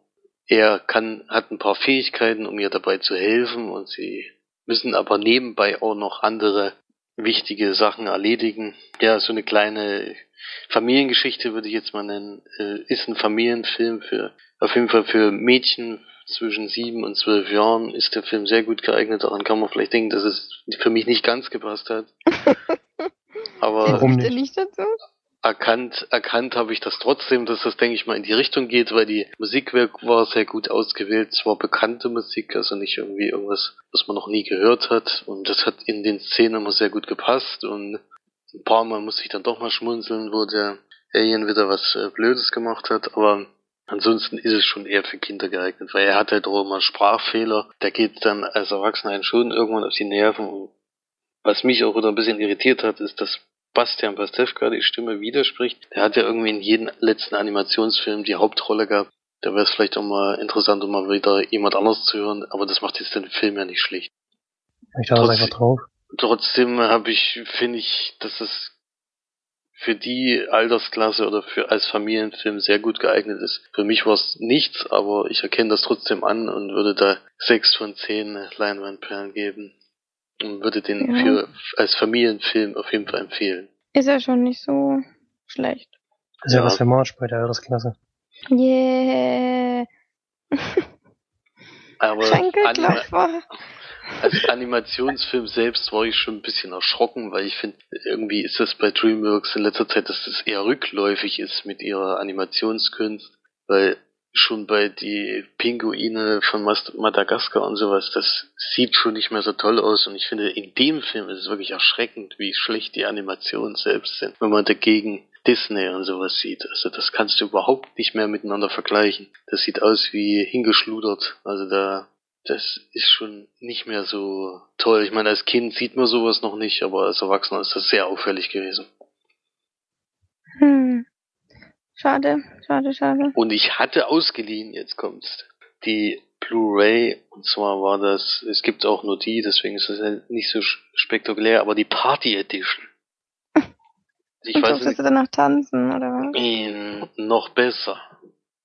Er kann, hat ein paar Fähigkeiten, um ihr dabei zu helfen und sie müssen aber nebenbei auch noch andere wichtige Sachen erledigen. Ja, so eine kleine Familiengeschichte würde ich jetzt mal nennen. Äh, ist ein Familienfilm für, auf jeden Fall für Mädchen zwischen sieben und zwölf Jahren ist der Film sehr gut geeignet. Daran kann man vielleicht denken, dass es für mich nicht ganz gepasst hat. *laughs* Aber Warum nicht? erkannt, erkannt habe ich das trotzdem, dass das, denke ich mal, in die Richtung geht, weil die Musik war sehr gut ausgewählt. Zwar bekannte Musik, also nicht irgendwie irgendwas, was man noch nie gehört hat. Und das hat in den Szenen immer sehr gut gepasst. Und ein paar Mal musste ich dann doch mal schmunzeln, wo der Alien wieder was äh, Blödes gemacht hat. Aber ansonsten ist es schon eher für Kinder geeignet, weil er hat halt auch immer Sprachfehler. Der geht dann als Erwachsener einen schon irgendwann auf die Nerven. Und was mich auch wieder ein bisschen irritiert hat, ist, dass Bastian Pastewka die Stimme widerspricht. Der hat ja irgendwie in jedem letzten Animationsfilm die Hauptrolle gehabt. Da wäre es vielleicht auch mal interessant, um mal wieder jemand anderes zu hören, aber das macht jetzt den Film ja nicht schlecht. Ich da Trotzdem- einfach drauf. Trotzdem habe ich, finde ich, dass es für die Altersklasse oder für als Familienfilm sehr gut geeignet ist. Für mich war es nichts, aber ich erkenne das trotzdem an und würde da sechs von zehn Leinwandperlen geben und würde den Ja. für als Familienfilm auf jeden Fall empfehlen. Ist ja schon nicht so schlecht. Ist ja, Ja. was für Marsch bei der Altersklasse. Yeah. Aber Schenkelklopfer. Als Animationsfilm selbst war ich schon ein bisschen erschrocken, weil ich finde, irgendwie ist das bei DreamWorks in letzter Zeit, dass das eher rückläufig ist mit ihrer Animationskunst, weil schon bei die Pinguine von Madagaskar und sowas, das sieht schon nicht mehr so toll aus und ich finde, in dem Film ist es wirklich erschreckend, wie schlecht die Animationen selbst sind, wenn man dagegen Disney und sowas sieht. Also das kannst du überhaupt nicht mehr miteinander vergleichen. Das sieht aus wie hingeschludert. Also da, das ist schon nicht mehr so toll. Ich meine, als Kind sieht man sowas noch nicht, aber als Erwachsener ist das sehr auffällig gewesen. Hm. Schade, schade, schade. Und ich hatte ausgeliehen, jetzt kommt's, die Blu-ray, und zwar war das, es gibt auch nur die, deswegen ist das nicht so spektakulär, aber die Party Edition. *laughs* Ich Und weiß durftest nicht, du danach tanzen, oder was? noch besser.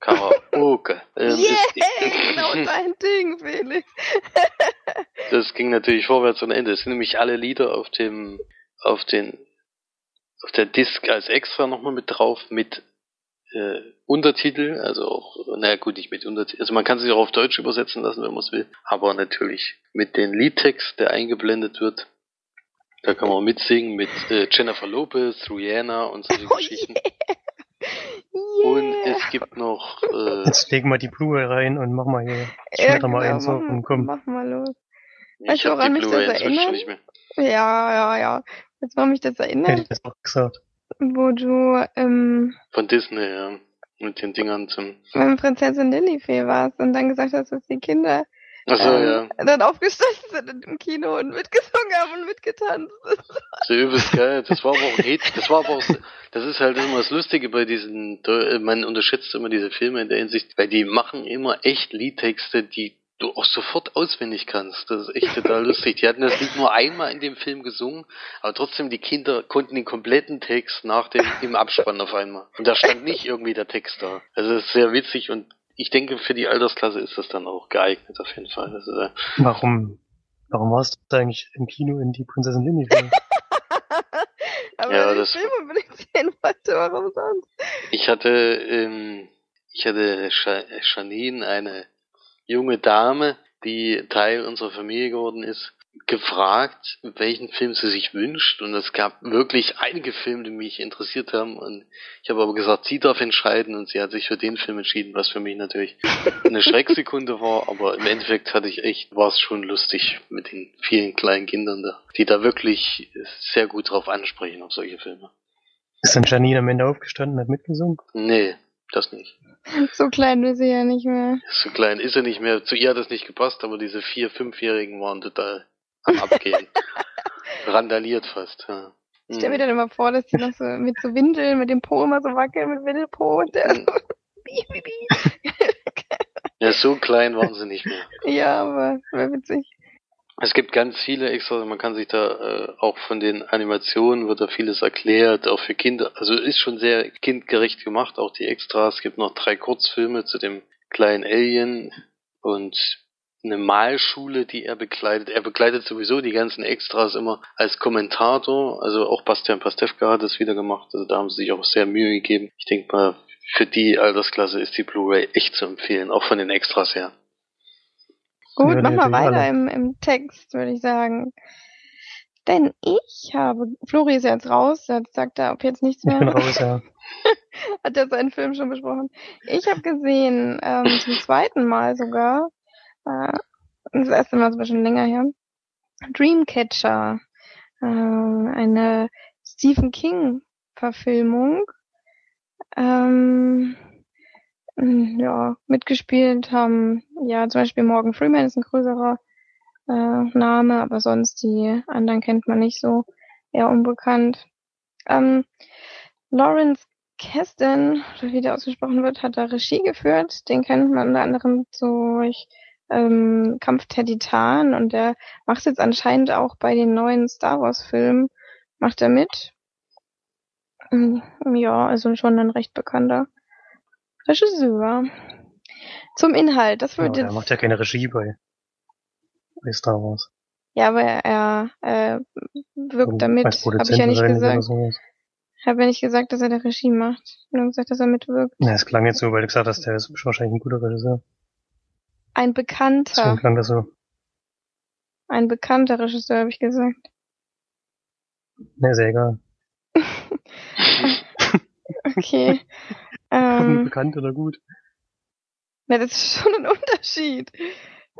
Karaoke. *laughs* ähm, Yeah, genau *laughs* dein Ding, Felix. Das ging natürlich vorwärts und Ende. Es sind nämlich alle Lieder auf dem, auf den, auf der Disc als extra nochmal mit drauf, mit äh, Untertitel, also auch, naja gut, nicht mit Untertitel, also man kann sich auch auf Deutsch übersetzen lassen, wenn man es will, aber natürlich mit dem Liedtext, der eingeblendet wird. Da kann man mitsingen mit äh, Jennifer Lopez, Rihanna und solche Oh Geschichten. Yeah. Und es gibt noch äh, Jetzt legen wir die Blu-ray rein und machen wir hier Ja, schneller mal genau, eins auf mach, und komm. mach mal los. Weißt ich du, woran mich das erinnert? Ja, ja, ja. Jetzt war mich das Hätte erinnert, ich das auch gesagt. wo du ähm, Von Disney, ja. Mit den Dingern zum. beim Prinzessin Lilifee warst und dann gesagt hast, dass die Kinder Achso, ähm, ja. dann aufgestanden sind im Kino und mitgesungen haben und mitgetanzt. So übelst geil. Das war aber auch. Das war aber auch, das ist halt immer das Lustige bei diesen, man unterschätzt immer diese Filme in der Hinsicht, weil die machen immer echt Liedtexte, die du auch sofort auswendig kannst. Das ist echt total *laughs* lustig. Die hatten das Lied nur einmal in dem Film gesungen, aber trotzdem die Kinder konnten den kompletten Text nach dem, im Abspann auf einmal. Und da stand nicht irgendwie der Text da. Also das ist sehr witzig und ich denke, für die Altersklasse ist das dann auch geeignet auf jeden Fall. Also, äh, Warum, warum warst du eigentlich im Kino in die Prinzessin Lilly? *laughs* Aber Ja, wenn ich das- Film unbedingt sehen wollte, warum sonst? Ich hatte, ähm, ich hatte Janine, eine junge Dame, die Teil unserer Familie geworden ist, gefragt, welchen Film sie sich wünscht. Und es gab wirklich einige Filme, die mich interessiert haben. Und ich habe aber gesagt, sie darf entscheiden. Und sie hat sich für den Film entschieden, was für mich natürlich eine *laughs* Schrecksekunde war. Aber im Endeffekt hatte ich echt, war es schon lustig mit den vielen kleinen Kindern da, die da wirklich sehr gut drauf ansprechen auf solche Filme. Ist dann Janine am Ende aufgestanden und hat mitgesungen? Nee, das nicht. So klein ist sie ja nicht mehr. So klein ist er nicht mehr. Zu ihr hat es nicht gepasst, aber diese vier, fünfjährigen waren total am Abgehen. Randaliert fast. Ja. Ich stell mir dann immer vor, dass die noch so mit so Windeln, mit dem Po immer so wackeln, mit Windelpo und der Mhm. so, bi, bi, bi. ja, so klein waren sie nicht mehr. Ja, aber wäre witzig. Es gibt ganz viele extra, man kann sich da äh, auch von den Animationen wird da vieles erklärt, auch für Kinder. Also ist schon sehr kindgerecht gemacht, auch die Extras. Es gibt noch drei Kurzfilme zu dem kleinen Alien und eine Malschule, die er begleitet. Er begleitet sowieso die ganzen Extras immer als Kommentator. Also auch Bastian Pastewka hat das wieder gemacht. Also da haben sie sich auch sehr Mühe gegeben. Ich denke mal, für die Altersklasse ist die Blu-ray echt zu empfehlen, auch von den Extras her. Gut, Ja, mach die mal natürlich weiter im, im Text, würde ich sagen. Denn ich habe, Flori ist jetzt raus, jetzt sagt er ab jetzt nichts Ich bin mehr. raus, ja. *laughs* Hat er seinen Film schon besprochen. Ich habe gesehen, ähm, zum zweiten Mal sogar, äh, das erste Mal ist aber schon länger her, Dreamcatcher, äh, eine Stephen King Verfilmung. Ähm, ja, mitgespielt haben, ja, zum Beispiel Morgan Freeman ist ein größerer äh, Name, aber sonst die anderen kennt man nicht so, eher unbekannt. Ähm, Lawrence Kasdan, oder wie der ausgesprochen wird, hat da Regie geführt. Den kennt man unter anderem durch ähm, Kampf der Titanen und der macht jetzt anscheinend auch bei den neuen Star Wars Filmen, macht er mit. Mm, Ja, also schon ein recht bekannter Regisseur. Zum Inhalt, das ja wird er jetzt macht ja keine Regie bei, bei Star Wars. Ja, aber er, er äh, wirkt Und damit, habe ich ja nicht gesagt. Habe ja nicht gesagt, dass er der Regie macht. Ich habe nur gesagt, dass er mitwirkt. Ja, es klang jetzt so, weil du gesagt hast, der ist wahrscheinlich ein guter Regisseur. Ein bekannter, klang das so. ein bekannter Regisseur, habe ich gesagt. Ne, ist ja egal. *laughs* Okay. Ähm, bekannt oder gut. Ja, das ist schon ein Unterschied.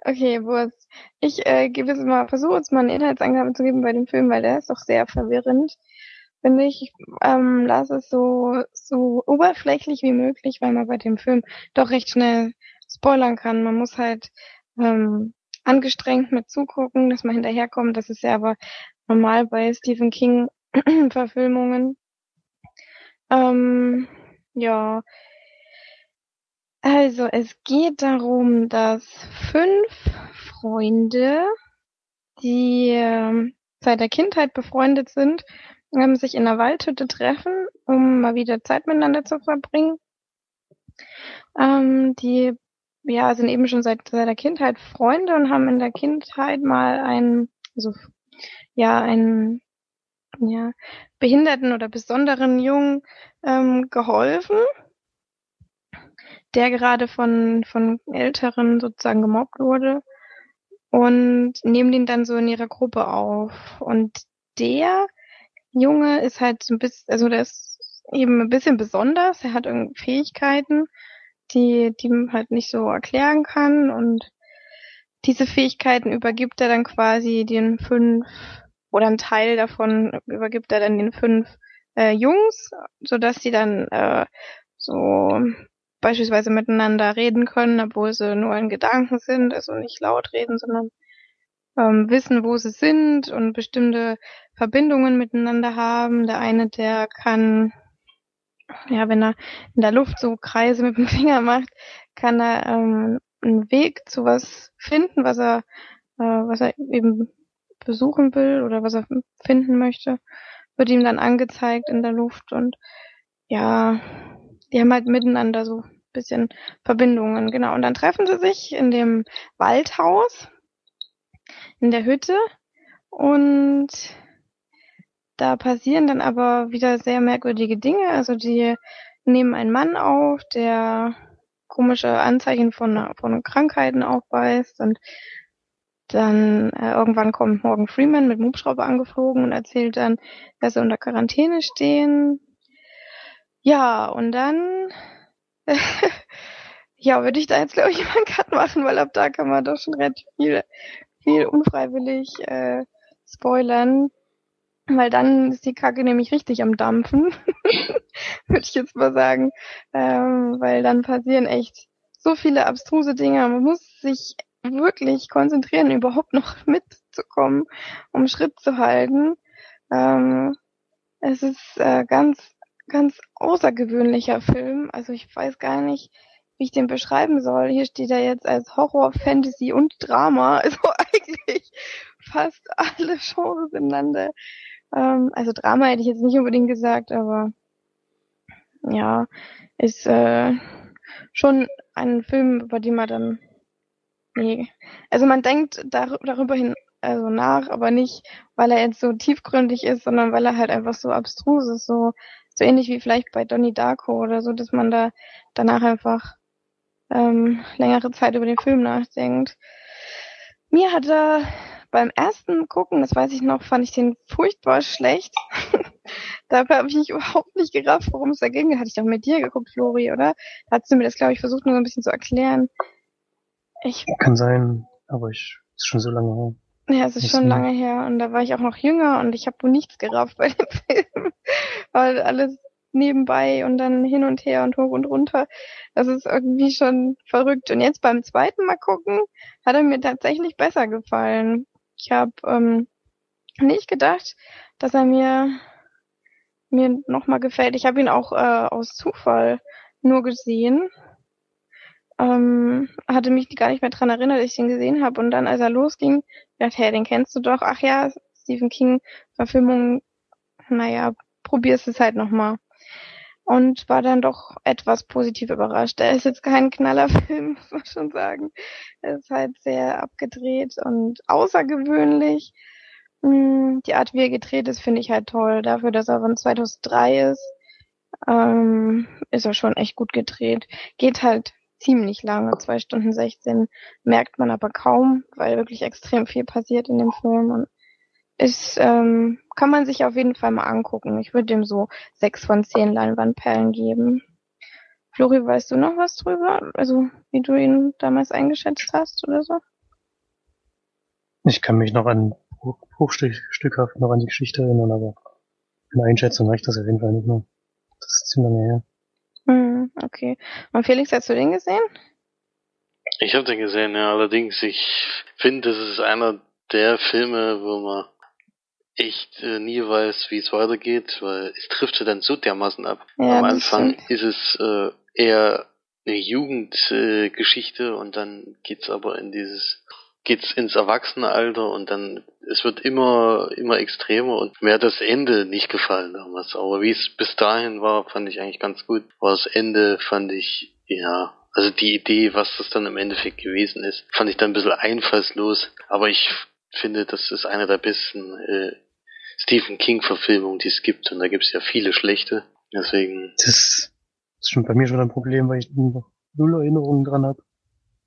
Okay, Wurst. Ich äh, gebe jetzt mal, versuche jetzt mal eine Inhaltsangabe zu geben bei dem Film, weil der ist doch sehr verwirrend. Finde ich, ich ähm, lasse es so, so oberflächlich wie möglich, weil man bei dem Film doch recht schnell spoilern kann. Man muss halt ähm, angestrengt mit zugucken, dass man hinterherkommt. Das ist ja aber normal bei Stephen King *clears throat* Verfilmungen. Ähm, ja, also es geht darum, dass fünf Freunde, die ähm, seit der Kindheit befreundet sind, ähm, sich in einer Waldhütte treffen, um mal wieder Zeit miteinander zu verbringen. Ähm, die ja sind eben schon seit, seit der Kindheit Freunde und haben in der Kindheit mal einen, also ja einen ja behinderten oder besonderen Jungen ähm, geholfen der gerade von, von Älteren sozusagen gemobbt wurde und nehmen den dann so in ihrer Gruppe auf. Und der Junge ist halt so ein bisschen, also der ist eben ein bisschen besonders. Er hat irgendwie Fähigkeiten, die, die man halt nicht so erklären kann und diese Fähigkeiten übergibt er dann quasi den fünf oder ein Teil davon übergibt er dann den fünf äh, Jungs, so dass sie dann äh, so beispielsweise miteinander reden können, obwohl sie nur in Gedanken sind, also nicht laut reden, sondern ähm, wissen, wo sie sind und bestimmte Verbindungen miteinander haben. Der eine, der kann, ja, wenn er in der Luft so Kreise mit dem *laughs* Finger macht, kann er ähm, einen Weg zu was finden, was er, äh, was er eben besuchen will oder was er finden möchte, wird ihm dann angezeigt in der Luft und ja, die haben halt miteinander so ein bisschen Verbindungen, genau. Und dann treffen sie sich in dem Waldhaus, in der Hütte und da passieren dann aber wieder sehr merkwürdige Dinge. Also die nehmen einen Mann auf, der komische Anzeichen von, von Krankheiten aufweist und dann äh, irgendwann kommt Morgan Freeman mit dem Hubschrauber angeflogen und erzählt dann, dass sie unter Quarantäne stehen. Ja, und dann *laughs* ja, würde ich da jetzt, glaube ich, mal einen Cut machen, weil ab da kann man doch schon relativ viel, viel unfreiwillig äh, spoilern. Weil dann ist die Kacke nämlich richtig am Dampfen, *laughs* würde ich jetzt mal sagen. Ähm, weil dann passieren echt so viele abstruse Dinge. Man muss sich wirklich konzentrieren, überhaupt noch *laughs* mitzukommen, um Schritt zu halten. Ähm, es ist äh, ganz ganz außergewöhnlicher Film. Also ich weiß gar nicht, wie ich den beschreiben soll. Hier steht er jetzt als Horror, Fantasy und Drama. *laughs* Also eigentlich fast alle Genres ineinander. Ähm, also Drama hätte ich jetzt nicht unbedingt gesagt, aber ja, ist äh, schon ein Film, über den man dann nee. Also man denkt dar darüber hin also nach, aber nicht, weil er jetzt so tiefgründig ist, sondern weil er halt einfach so abstrus ist, so so ähnlich wie vielleicht bei Donnie Darko oder so, dass man da danach einfach ähm, längere Zeit über den Film nachdenkt. Mir hat er beim ersten Gucken, das weiß ich noch, fand ich den furchtbar schlecht. *laughs* Dabei habe ich mich überhaupt nicht gerafft, worum es da ging. Hatte ich doch mit dir geguckt, Flori, oder? Da hast du mir das, glaube ich, versucht, nur so ein bisschen zu erklären. Ich, Kann sein, aber ich, ist schon so lange her. ja, es ist Nicht schon lange her und da war ich auch noch jünger und ich habe wohl nichts gerafft bei dem *laughs* Film. Weil alles nebenbei und dann hin und her und hoch und runter. Das ist irgendwie schon verrückt. Und jetzt beim zweiten Mal gucken, hat er mir tatsächlich besser gefallen. Ich habe ähm, nicht gedacht, dass er mir mir nochmal gefällt. Ich habe ihn auch äh, aus Zufall nur gesehen. Ähm, hatte mich gar nicht mehr dran erinnert, dass ich den gesehen habe. Und dann, als er losging, dachte, hey, den kennst du doch. Ach ja, Stephen King Verfilmung. Naja, probierst es halt nochmal. Und war dann doch etwas positiv überrascht. Er ist jetzt kein Knallerfilm, *laughs* muss man schon sagen. Er ist halt sehr abgedreht und außergewöhnlich. Mm, Die Art, wie er gedreht ist, finde ich halt toll. Dafür, dass er von 2003 ist, ähm, ist er schon echt gut gedreht. Geht halt ziemlich lange, zwei Stunden 16, merkt man aber kaum, weil wirklich extrem viel passiert in dem Film und ist, ähm, kann man sich auf jeden Fall mal angucken. Ich würde dem so sechs von zehn Leinwandperlen geben. Flori, weißt du noch was drüber? Also, wie du ihn damals eingeschätzt hast oder so? Ich kann mich noch an hochstückhaft noch an die Geschichte erinnern, aber eine Einschätzung reicht das auf jeden Fall nicht mehr. Das ist zu lange her. Hm, okay. Und Felix, hast du den gesehen? Ich habe den gesehen, ja. Allerdings, ich finde, das ist einer der Filme, wo man echt äh, nie weiß, wie es weitergeht, weil es trifft ja dann so dermaßen ab. Ja, Am Anfang stimmt. ist es äh, eher eine Jugendgeschichte äh, und dann geht's aber in dieses geht's ins Erwachsenenalter und dann es wird immer immer extremer und mir hat das Ende nicht gefallen damals, aber wie es bis dahin war, fand ich eigentlich ganz gut. Aber das Ende fand ich ja, also die Idee, was das dann im Endeffekt gewesen ist, fand ich dann ein bisschen einfallslos, aber ich finde, das ist eine der besten äh, Stephen King Verfilmungen, die es gibt und da gibt es ja viele schlechte. Deswegen Das ist schon bei mir schon ein Problem, weil ich noch null Erinnerungen dran habe,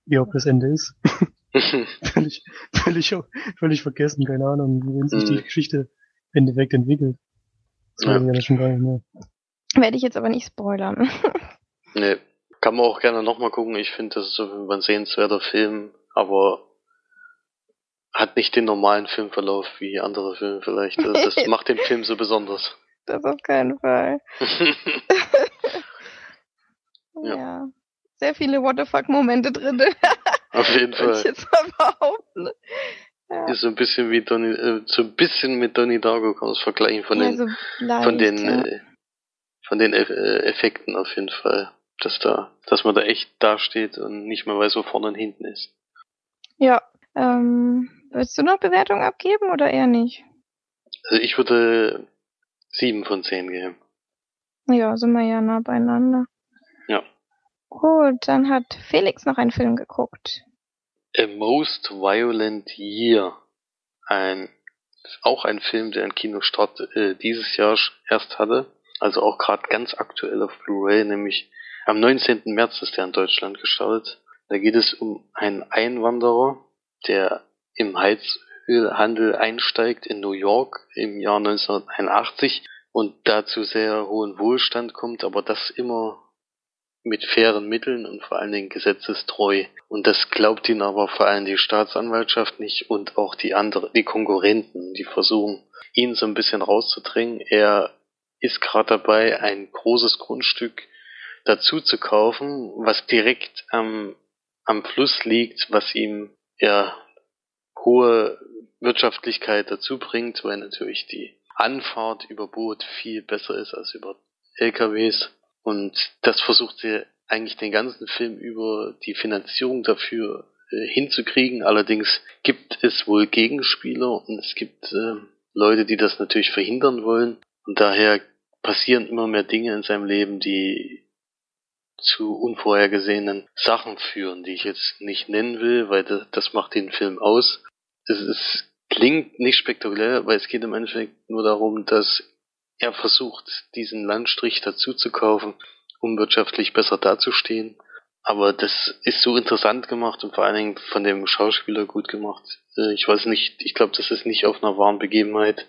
wie ob das Ende ist. *laughs* völlig, völlig, völlig vergessen, keine Ahnung, wie sich die Mhm. Geschichte im Endeffekt entwickelt. Das weiß ich ja das schon gar nicht mehr. Werde ich jetzt aber nicht spoilern. Ne, kann man auch gerne nochmal gucken. Ich finde, das ist so ein sehenswerter Film, aber hat nicht den normalen Filmverlauf wie andere Filme vielleicht. Also das macht den Film so besonders. Das auf keinen Fall. *laughs* Ja. Ja. Sehr viele What the fuck Momente drin. Auf jeden Würde ich Fall. jetzt mal behaupten. Ja. Ist so ein bisschen wie Donnie, äh, so ein bisschen mit Donnie Darko kann man es vergleichen von den, also leicht, von den, ja. äh, von den Eff- äh, Effekten auf jeden Fall. Dass da, dass man da echt dasteht und nicht mehr weiß, wo vorne und hinten ist. ja. Ähm, willst du noch Bewertung abgeben oder eher nicht? Also ich würde sieben von zehn geben. Ja, sind wir ja nah beieinander. Ja. Gut, dann hat Felix noch einen Film geguckt. A Most Violent Year. Ein, auch ein Film, der einen Kinostart äh, dieses Jahr erst hatte. Also auch gerade ganz aktuell auf Blu-ray, nämlich am 19. März ist der in Deutschland gestartet. Da geht es um einen Einwanderer, der im Heizölhandel einsteigt in New York im Jahr 1981 und dazu sehr hohen Wohlstand kommt, aber das immer mit fairen Mitteln und vor allen Dingen gesetzestreu. Und das glaubt ihn aber vor allem die Staatsanwaltschaft nicht und auch die andere, die Konkurrenten, die versuchen, ihn so ein bisschen rauszudrängen. Er ist gerade dabei, ein großes Grundstück dazu zu kaufen, was direkt am, am Fluss liegt, was ihm ja hohe Wirtschaftlichkeit dazu bringt, weil natürlich die Anfahrt über Boot viel besser ist als über LKWs. Und das versucht sie eigentlich den ganzen Film über die Finanzierung dafür äh, hinzukriegen. Allerdings gibt es wohl Gegenspieler und es gibt äh, Leute, die das natürlich verhindern wollen. Und daher passieren immer mehr Dinge in seinem Leben, die zu unvorhergesehenen Sachen führen, die ich jetzt nicht nennen will, weil das, das macht den Film aus. Es, es klingt nicht spektakulär, weil es geht im Endeffekt nur darum, dass er versucht, diesen Landstrich dazu zu kaufen, um wirtschaftlich besser dazustehen. Aber das ist so interessant gemacht und vor allen Dingen von dem Schauspieler gut gemacht. Äh, Ich weiß nicht, ich glaube, das ist nicht auf einer wahren Begebenheit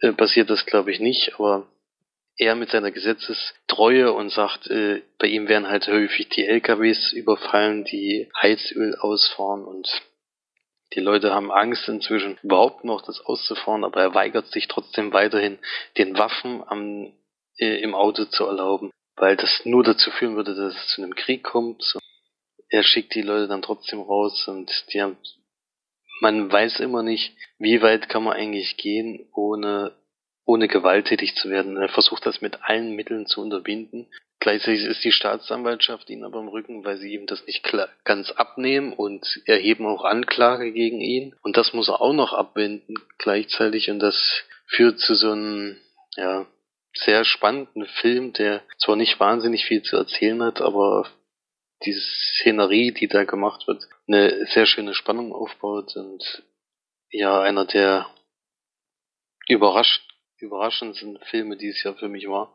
äh, basiert das, glaube ich, nicht, aber er mit seiner Gesetzestreue und sagt, äh, bei ihm werden halt häufig die LKWs überfallen, die Heizöl ausfahren und die Leute haben Angst inzwischen überhaupt noch das auszufahren, aber er weigert sich trotzdem weiterhin, den Waffen am, äh, im Auto zu erlauben, weil das nur dazu führen würde, dass es zu einem Krieg kommt. Er schickt die Leute dann trotzdem raus und die haben, man weiß immer nicht, wie weit kann man eigentlich gehen, ohne, ohne gewalttätig zu werden. Er versucht das mit allen Mitteln zu unterbinden. Gleichzeitig ist die Staatsanwaltschaft ihn aber im Rücken, weil sie ihm das nicht ganz abnehmen und erheben auch Anklage gegen ihn. Und das muss er auch noch abwenden gleichzeitig und das führt zu so einem, ja, sehr spannenden Film, der zwar nicht wahnsinnig viel zu erzählen hat, aber diese Szenerie, die da gemacht wird, eine sehr schöne Spannung aufbaut und ja, einer der überrascht, überraschend sind Filme dieses Jahr für mich war,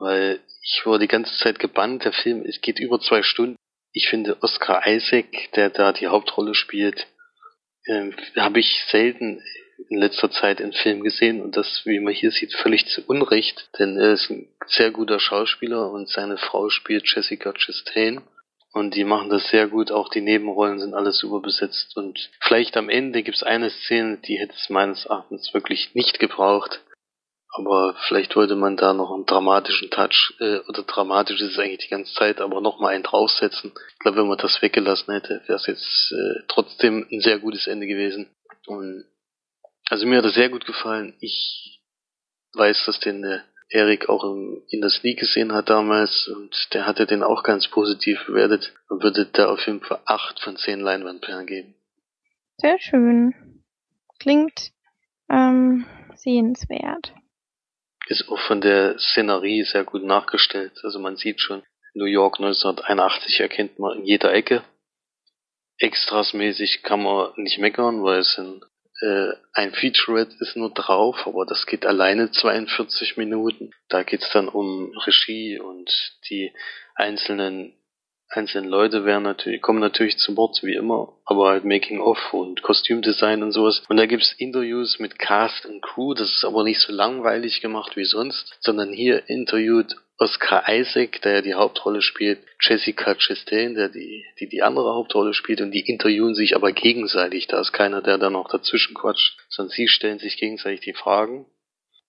weil ich war die ganze Zeit gebannt. Der Film, es geht über zwei Stunden. Ich finde Oscar Isaac, der da die Hauptrolle spielt, äh, habe ich selten in letzter Zeit in Film gesehen. Und das, wie man hier sieht, völlig zu Unrecht, denn er ist ein sehr guter Schauspieler und seine Frau spielt Jessica Chastain. Und die machen das sehr gut, auch die Nebenrollen sind alles super besetzt und vielleicht am Ende gibt's eine Szene, die hätte es meines Erachtens wirklich nicht gebraucht, aber vielleicht wollte man da noch einen dramatischen Touch, äh, oder dramatisch ist es eigentlich die ganze Zeit, aber nochmal einen draufsetzen. Ich glaube, wenn man das weggelassen hätte, wäre es jetzt äh, trotzdem ein sehr gutes Ende gewesen. Und also mir hat er sehr gut gefallen. Ich weiß, dass den äh, Erik auch im, in der Sneak gesehen hat damals und der hatte den auch ganz positiv bewertet und würde da auf jeden Fall acht von zehn Leinwandperlen geben. Sehr schön. Klingt ähm, sehenswert. Ist auch von der Szenerie sehr gut nachgestellt. Also man sieht schon, New York 1981 erkennt man in jeder Ecke. Extrasmäßig kann man nicht meckern, weil es sind äh, ein Featurette ist nur drauf, aber das geht alleine 42 Minuten. Da geht's dann um Regie und die einzelnen einzelnen Leute werden natürlich, kommen natürlich zu Wort, wie immer, aber halt Making-of und Kostümdesign und sowas. Und da gibt's Interviews mit Cast und Crew, das ist aber nicht so langweilig gemacht wie sonst, sondern hier interviewt Oscar Isaac, der ja die Hauptrolle spielt, Jessica Chastain, der die, die die andere Hauptrolle spielt und die interviewen sich aber gegenseitig. Da ist keiner, der dann noch dazwischen quatscht, sondern sie stellen sich gegenseitig die Fragen.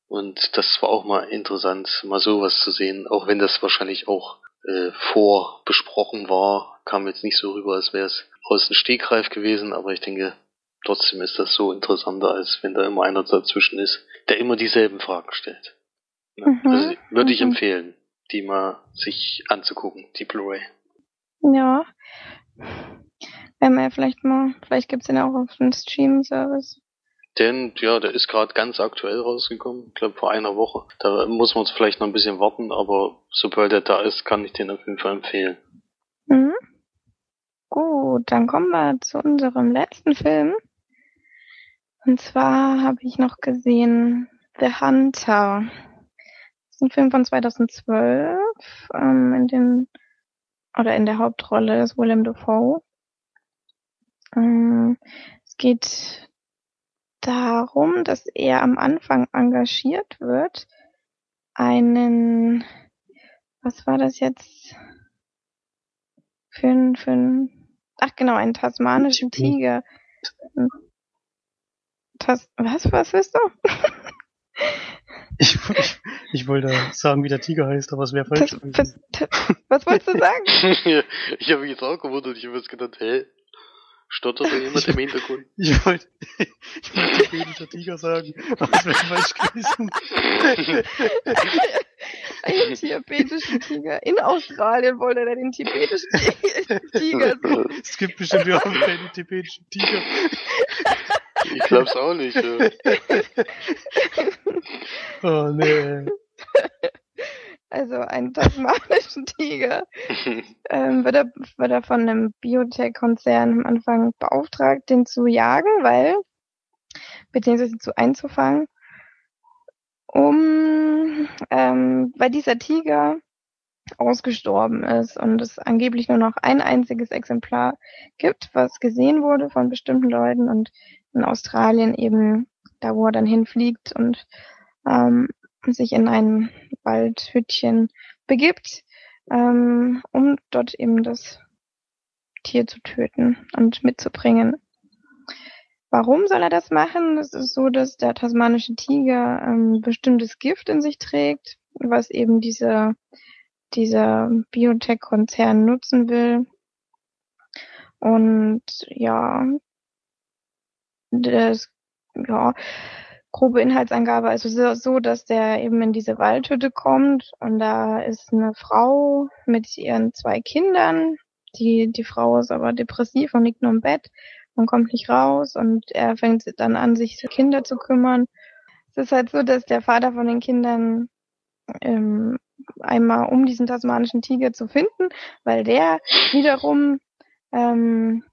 Und das war auch mal interessant, mal sowas zu sehen, auch wenn das wahrscheinlich auch äh, vorbesprochen war, kam jetzt nicht so rüber, als wäre es aus dem Stegreif gewesen, aber ich denke, trotzdem ist das so interessanter, als wenn da immer einer dazwischen ist, der immer dieselben Fragen stellt. Mhm. Also würde ich Mhm. empfehlen die mal sich anzugucken, die Blu-ray. Ja. Wenn wir ja vielleicht mal, vielleicht gibt's den auch auf dem Stream-Service. Denn, ja, der ist gerade ganz aktuell rausgekommen, ich glaube vor einer Woche. Da muss man vielleicht noch ein bisschen warten, aber sobald er da ist, kann ich den auf jeden Fall empfehlen. Mhm. Gut, dann kommen wir zu unserem letzten Film. Und zwar habe ich noch gesehen The Hunter. Das ist ein Film von 2012, ähm, in den oder in der Hauptrolle ist Willem Dafoe. Ähm, es geht darum, dass er am Anfang engagiert wird, einen, was war das jetzt? Für ein, für ein, ach genau, einen tasmanischen Tiger. Tas, was, was ist du? *laughs* Ich, ich, ich wollte sagen, wie der Tiger heißt, aber es wäre falsch. Tas, tas, was wolltest du sagen? *laughs* ich habe mich jetzt auch gewundert, ich habe jetzt gedacht, hä? Stottert da *laughs* jemand im Hintergrund? Ich wollte, ich wollte tibetischer Tiger sagen, aber es wäre falsch gewesen. Einen tibetischen Tiger. In Australien wollte er den tibetischen Tiger suchen. Es gibt bestimmt überhaupt keine tibetischen Tiger. Ich glaub's auch nicht. Ja. Oh nee. Also einen tasmanischen *laughs* Tiger. ähm, wird, er, wird er von einem Biotech-Konzern am Anfang beauftragt, den zu jagen, weil, beziehungsweise zu einzufangen, um, ähm, weil dieser Tiger ausgestorben ist und es angeblich nur noch ein einziges Exemplar gibt, was gesehen wurde von bestimmten Leuten und in Australien eben da, wo er dann hinfliegt und ähm, sich in ein Waldhütchen begibt, ähm, um dort eben das Tier zu töten und mitzubringen. Warum soll er das machen? Es ist so, dass der tasmanische Tiger ähm, bestimmtes Gift in sich trägt, was eben diese, dieser Biotech-Konzern nutzen will. Und ja, das, ja, grobe Inhaltsangabe, also so, so, dass der eben in diese Waldhütte kommt und da ist eine Frau mit ihren zwei Kindern. Die, die Frau ist aber depressiv und liegt nur im Bett und kommt nicht raus und er fängt dann an, sich Kinder zu kümmern. Es ist halt so, dass der Vater von den Kindern ähm, einmal um diesen tasmanischen Tiger zu finden, weil der wiederum ähm,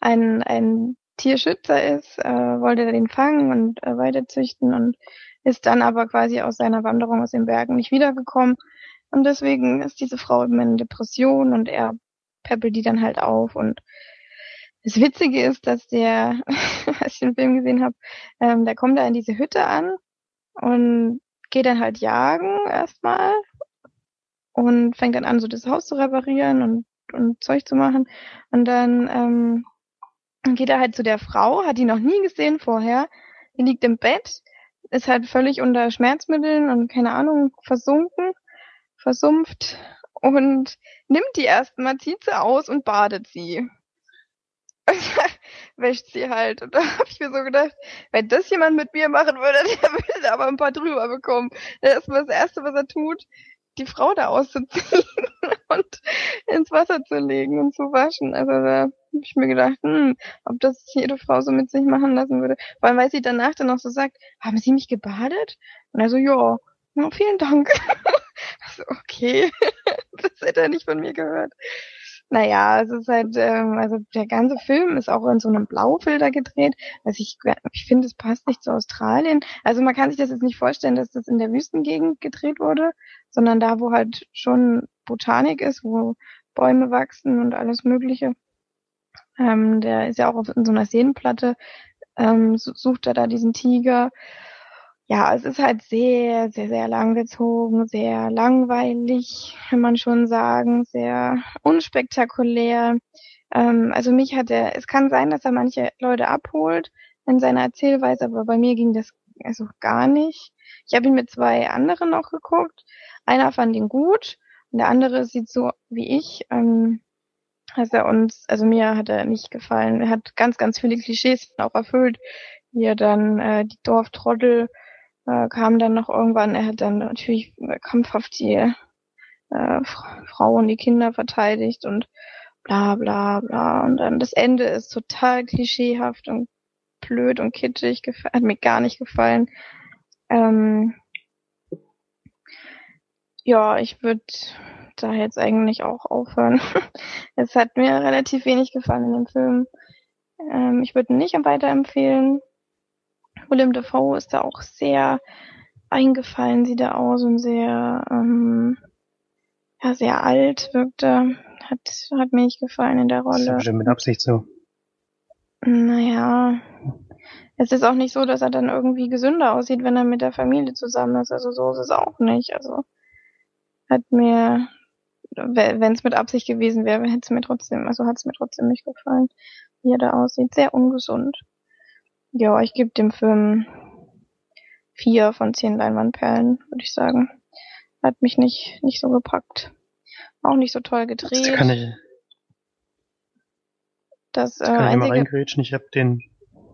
ein, ein Tierschützer ist, äh, wollte er den fangen und äh, weiterzüchten und ist dann aber quasi aus seiner Wanderung aus den Bergen nicht wiedergekommen. Und deswegen ist diese Frau immer in Depression und er peppelt die dann halt auf. Und das Witzige ist, dass der, *laughs* als ich den Film gesehen habe, ähm, der kommt da in diese Hütte an und geht dann halt jagen erstmal und fängt dann an, so das Haus zu reparieren und, und Zeug zu machen. Und dann ähm, geht er halt zu der Frau, hat die noch nie gesehen vorher. Die liegt im Bett, ist halt völlig unter Schmerzmitteln und keine Ahnung, versunken, versumpft und nimmt die erstmal, zieht aus und badet sie. *laughs* wäscht sie halt. Und da habe ich mir so gedacht, wenn das jemand mit mir machen würde, *laughs* der würde aber ein paar drüber bekommen. Das ist das Erste, was er tut, die Frau da auszuziehen *laughs* und ins Wasser zu legen und zu waschen. Also da habe ich mir gedacht, hm, ob das jede Frau so mit sich machen lassen würde. Vor allem, weil sie danach dann noch so sagt, haben Sie mich gebadet? Und er so, ja, vielen Dank. *laughs* also, okay, *laughs* das hätte er nicht von mir gehört. Naja, es ist halt, ähm, also der ganze Film ist auch in so einem Blaufilter gedreht. Also ich, ich finde, es passt nicht zu Australien. Also man kann sich das jetzt nicht vorstellen, dass das in der Wüstengegend gedreht wurde, sondern da, wo halt schon Botanik ist, wo Bäume wachsen und alles Mögliche. Ähm, der ist ja auch auf in so einer Seenplatte, ähm, sucht er da diesen Tiger ja, es ist halt sehr, sehr, sehr langgezogen, sehr langweilig, kann man schon sagen, sehr unspektakulär. Ähm, also mich hat er, es kann sein, dass er manche Leute abholt in seiner Erzählweise, aber bei mir ging das also gar nicht. Ich habe ihn mit zwei anderen noch geguckt. Einer fand ihn gut und der andere sieht so wie ich, ähm, dass er uns, also mir hat er nicht gefallen. Er hat ganz, ganz viele Klischees auch erfüllt, wie er dann äh, die Dorftrottel äh, kam dann noch irgendwann, er hat dann natürlich kampfhaft die äh, Frau und die Kinder verteidigt und bla bla bla. Und dann das Ende ist total klischeehaft und blöd und kitschig, hat mir gar nicht gefallen. Ähm, ja, ich würde da jetzt eigentlich auch aufhören. *laughs* es hat mir relativ wenig gefallen in dem Film. Ähm, ich würde ihn nicht weiterempfehlen. Willem Dafoe ist da auch sehr eingefallen, sieht er aus und sehr, ähm, ja, sehr alt wirkte. Hat, hat mir nicht gefallen in der Rolle. Das ist bestimmt mit Absicht so. Naja. Es ist auch nicht so, dass er dann irgendwie gesünder aussieht, wenn er mit der Familie zusammen ist. Also so ist es auch nicht. Also hat mir, wenn es mit Absicht gewesen wäre, hätte es mir trotzdem, also hat es mir trotzdem nicht gefallen, wie er da aussieht. Sehr ungesund. Ja, ich gebe dem Film vier von zehn Leinwandperlen, würde ich sagen. Hat mich nicht, nicht so gepackt. Auch nicht so toll gedreht. Das kann ich, das, äh, das kann ich einzige, mal reingrätschen. Ich habe den,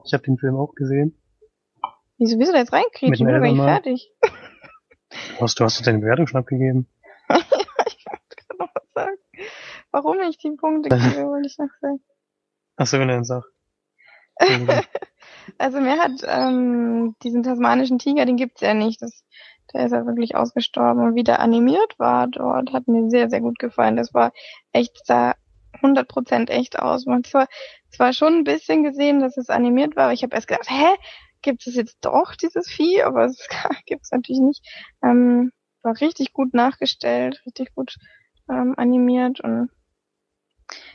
ich habe den Film auch gesehen. Wieso bist du da jetzt? Mit Ich bin gar nicht fertig. Du hast, du hast deine Bewertung schon abgegeben. *laughs* ich wollte gerade noch was sagen. Warum ich die Punkte *laughs* gebe, wollte ich noch sagen. Ach so, wenn er dann sagt. *laughs* Also mir hat ähm, diesen tasmanischen Tiger, den gibt's ja nicht. Das, der ist ja wirklich ausgestorben. Und wie der animiert war dort, hat mir sehr, sehr gut gefallen. Das war echt, sah 100% echt aus. Man hat zwar, zwar schon ein bisschen gesehen, dass es animiert war, aber ich habe erst gedacht, hä, gibt es jetzt doch dieses Vieh? Aber es *laughs* gibt's natürlich nicht. Ähm, war richtig gut nachgestellt, richtig gut ähm, animiert und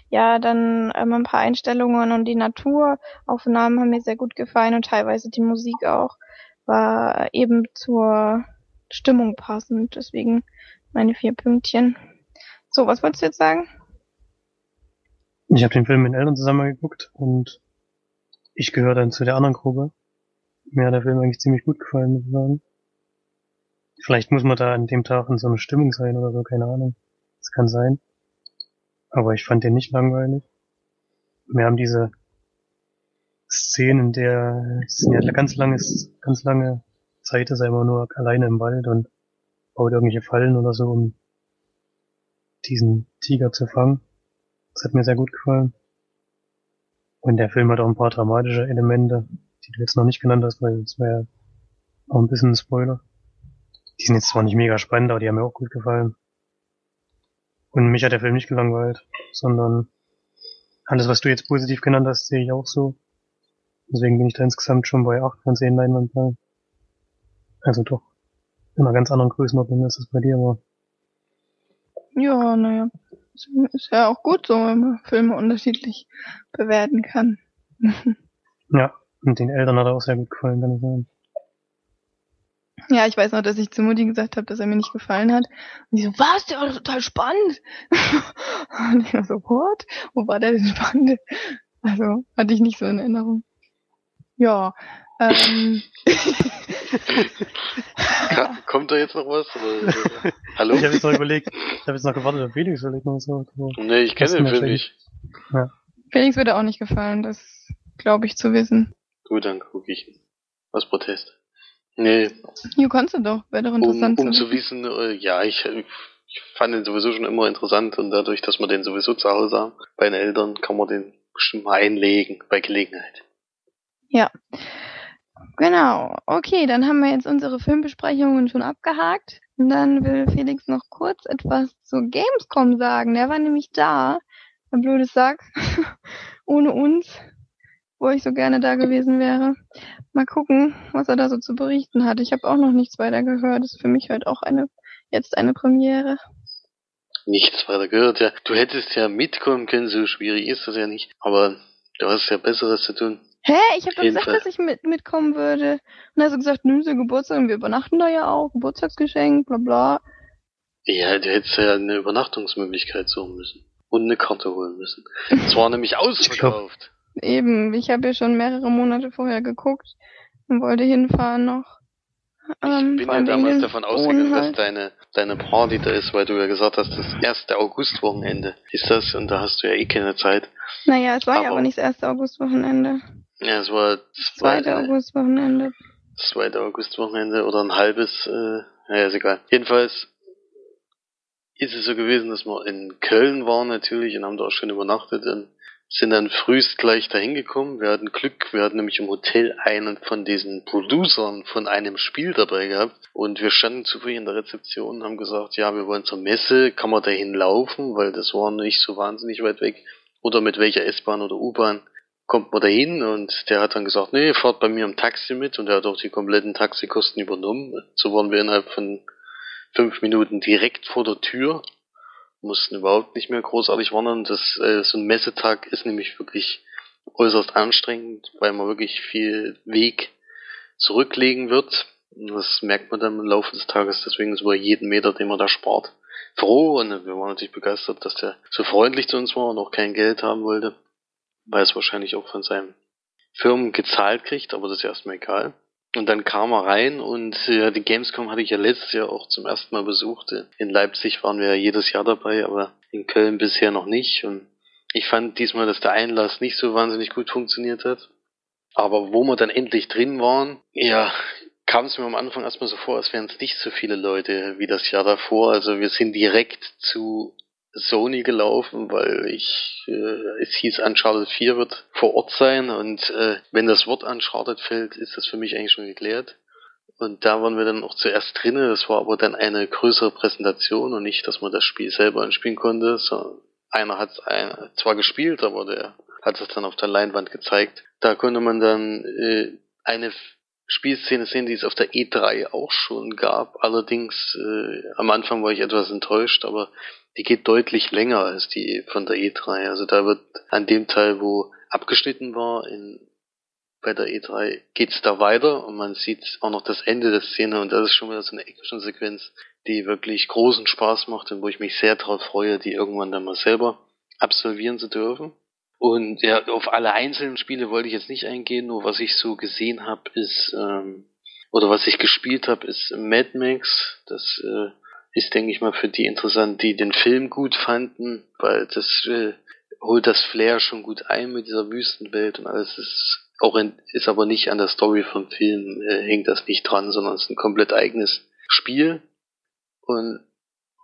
ja, dann ähm, ein paar Einstellungen und die Naturaufnahmen haben mir sehr gut gefallen und teilweise die Musik auch war eben zur Stimmung passend. Deswegen meine vier Pünktchen. So, was wolltest du jetzt sagen? Ich habe den Film mit Eltern zusammen geguckt und ich gehöre dann zu der anderen Gruppe. Mir hat der Film eigentlich ziemlich gut gefallen, muss ich sagen. Vielleicht muss man da an dem Tag in so einer Stimmung sein oder so, keine Ahnung. Das kann sein. Aber ich fand den nicht langweilig. Wir haben diese Szenen, in der es sind ja ganz lange, ganz lange Zeit ist er immer nur alleine im Wald und baut irgendwelche Fallen oder so, um diesen Tiger zu fangen. Das hat mir sehr gut gefallen. Und der Film hat auch ein paar dramatische Elemente, die du jetzt noch nicht genannt hast, weil das wäre auch ein bisschen ein Spoiler. Die sind jetzt zwar nicht mega spannend, aber die haben mir auch gut gefallen. Und mich hat der Film nicht gelangweilt, sondern alles, was du jetzt positiv genannt hast, sehe ich auch so. Deswegen bin ich da insgesamt schon bei 8 von 10 Leinwandperlen. Also doch in einer ganz anderen Größenordnung ist es bei dir, aber Ja, naja. Ist, ist ja auch gut so, wenn man Filme unterschiedlich bewerten kann. *laughs* ja, und den Eltern hat er auch sehr gut gefallen, kann ich sagen. Ja, ich weiß noch, dass ich zu Mutti gesagt habe, dass er mir nicht gefallen hat. Und die so, was, der war total spannend. *laughs* Und ich war so, what? Wo war der denn spannend? Also, hatte ich nicht so in Erinnerung. Ja, ähm. Kommt da jetzt noch was? Oder, *laughs* hallo? Ich habe jetzt noch überlegt, ich habe jetzt noch gewartet, ob Felix vielleicht noch so. Nee, ich kenne den Film nicht. Ja. Felix würde auch nicht gefallen, das glaube ich zu wissen. Gut, dann gucke ich. Aus Protest. Nee. Hier kannst du doch, wäre doch interessant. Um, um zu wissen, äh, ja, ich, ich fand den sowieso schon immer interessant und dadurch, dass man den sowieso zu Hause haben, bei den Eltern, kann man den bestimmt mal einlegen, bei Gelegenheit. Ja. Genau. Okay, dann haben wir jetzt unsere Filmbesprechungen schon abgehakt. Und dann will Felix noch kurz etwas zu Gamescom sagen. Der war nämlich da. Ein blödes Sack. *laughs* Ohne uns. Wo ich so gerne da gewesen wäre. Mal gucken, was er da so zu berichten hat. Ich habe auch noch nichts weiter gehört. Das ist für mich halt auch eine, jetzt eine Premiere. Nichts weiter gehört, ja. Du hättest ja mitkommen können, so schwierig ist das ja nicht. Aber du hast ja Besseres zu tun. Hä? Ich habe doch gesagt, Fall. dass ich mit, mitkommen würde. Und dann hast du gesagt, nimm so Geburtstag und wir übernachten da ja auch, Geburtstagsgeschenk, bla bla. Ja, du hättest ja eine Übernachtungsmöglichkeit suchen müssen. Und eine Karte holen müssen. *laughs* Es war nämlich ausverkauft. Eben, ich habe ja schon mehrere Monate vorher geguckt und wollte hinfahren noch. Ähm, ich bin ja damals davon ausgegangen, dass deine, deine Party da ist, weil du ja gesagt hast, das erste Augustwochenende ist das und da hast du ja eh keine Zeit. Naja, es war aber, ja aber nicht das erste Augustwochenende. Ja, es war zwei, zweite Augustwochenende. Zweite Augustwochenende oder ein halbes, äh, naja, ist egal. Jedenfalls ist es so gewesen, dass wir in Köln waren natürlich und haben da auch schon übernachtet und sind dann frühst gleich dahin gekommen. Wir hatten Glück, wir hatten nämlich im Hotel einen von diesen Producern von einem Spiel dabei gehabt. Und wir standen zufällig in der Rezeption und haben gesagt, ja, wir wollen zur Messe, kann man dahin laufen, weil das war nicht so wahnsinnig weit weg. Oder mit welcher S-Bahn oder U-Bahn kommt man dahin? Und der hat dann gesagt, nee, fahrt bei mir im Taxi mit. Und er hat auch die kompletten Taxikosten übernommen. So waren wir innerhalb von fünf Minuten direkt vor der Tür mussten überhaupt nicht mehr großartig wandern. Das, äh, so ein Messetag ist nämlich wirklich äußerst anstrengend, weil man wirklich viel Weg zurücklegen wird. Das merkt man dann im Laufe des Tages, deswegen ist über jeden Meter, den man da spart, froh. Und wir waren natürlich begeistert, dass der so freundlich zu uns war und auch kein Geld haben wollte, weil es wahrscheinlich auch von seinen Firmen gezahlt kriegt, aber das ist erstmal egal. Und dann kam er rein und ja, die Gamescom hatte ich ja letztes Jahr auch zum ersten Mal besucht. In Leipzig waren wir ja jedes Jahr dabei, aber in Köln bisher noch nicht. Und ich fand diesmal, dass der Einlass nicht so wahnsinnig gut funktioniert hat. Aber wo wir dann endlich drin waren, ja, kam es mir am Anfang erstmal so vor, als wären es nicht so viele Leute wie das Jahr davor. Also wir sind direkt zu Sony gelaufen, weil ich äh, es hieß Uncharted 4 wird vor Ort sein und äh, wenn das Wort Uncharted fällt, ist das für mich eigentlich schon geklärt. Und da waren wir dann auch zuerst drinnen. Das war aber dann eine größere Präsentation und nicht, dass man das Spiel selber anspielen konnte. So, einer hat es zwar gespielt, aber der hat es dann auf der Leinwand gezeigt. Da konnte man dann äh, eine Spielszene sehen, die es auf der E3 auch schon gab. Allerdings äh, am Anfang war ich etwas enttäuscht, aber die geht deutlich länger als die von der E3. Also da wird an dem Teil, wo abgeschnitten war, in, bei der E3 geht's da weiter und man sieht auch noch das Ende der Szene und das ist schon wieder so eine Action-Sequenz, die wirklich großen Spaß macht und wo ich mich sehr darauf freue, die irgendwann dann mal selber absolvieren zu dürfen. Und ja, auf alle einzelnen Spiele wollte ich jetzt nicht eingehen, nur was ich so gesehen habe, ist, ähm, oder was ich gespielt habe, ist Mad Max. Das äh, ist, denke ich mal, für die interessant, die den Film gut fanden, weil das äh, holt das Flair schon gut ein mit dieser Wüstenwelt und alles ist auch in, ist aber nicht an der Story vom Film, äh, hängt das nicht dran, sondern es ist ein komplett eigenes Spiel. Und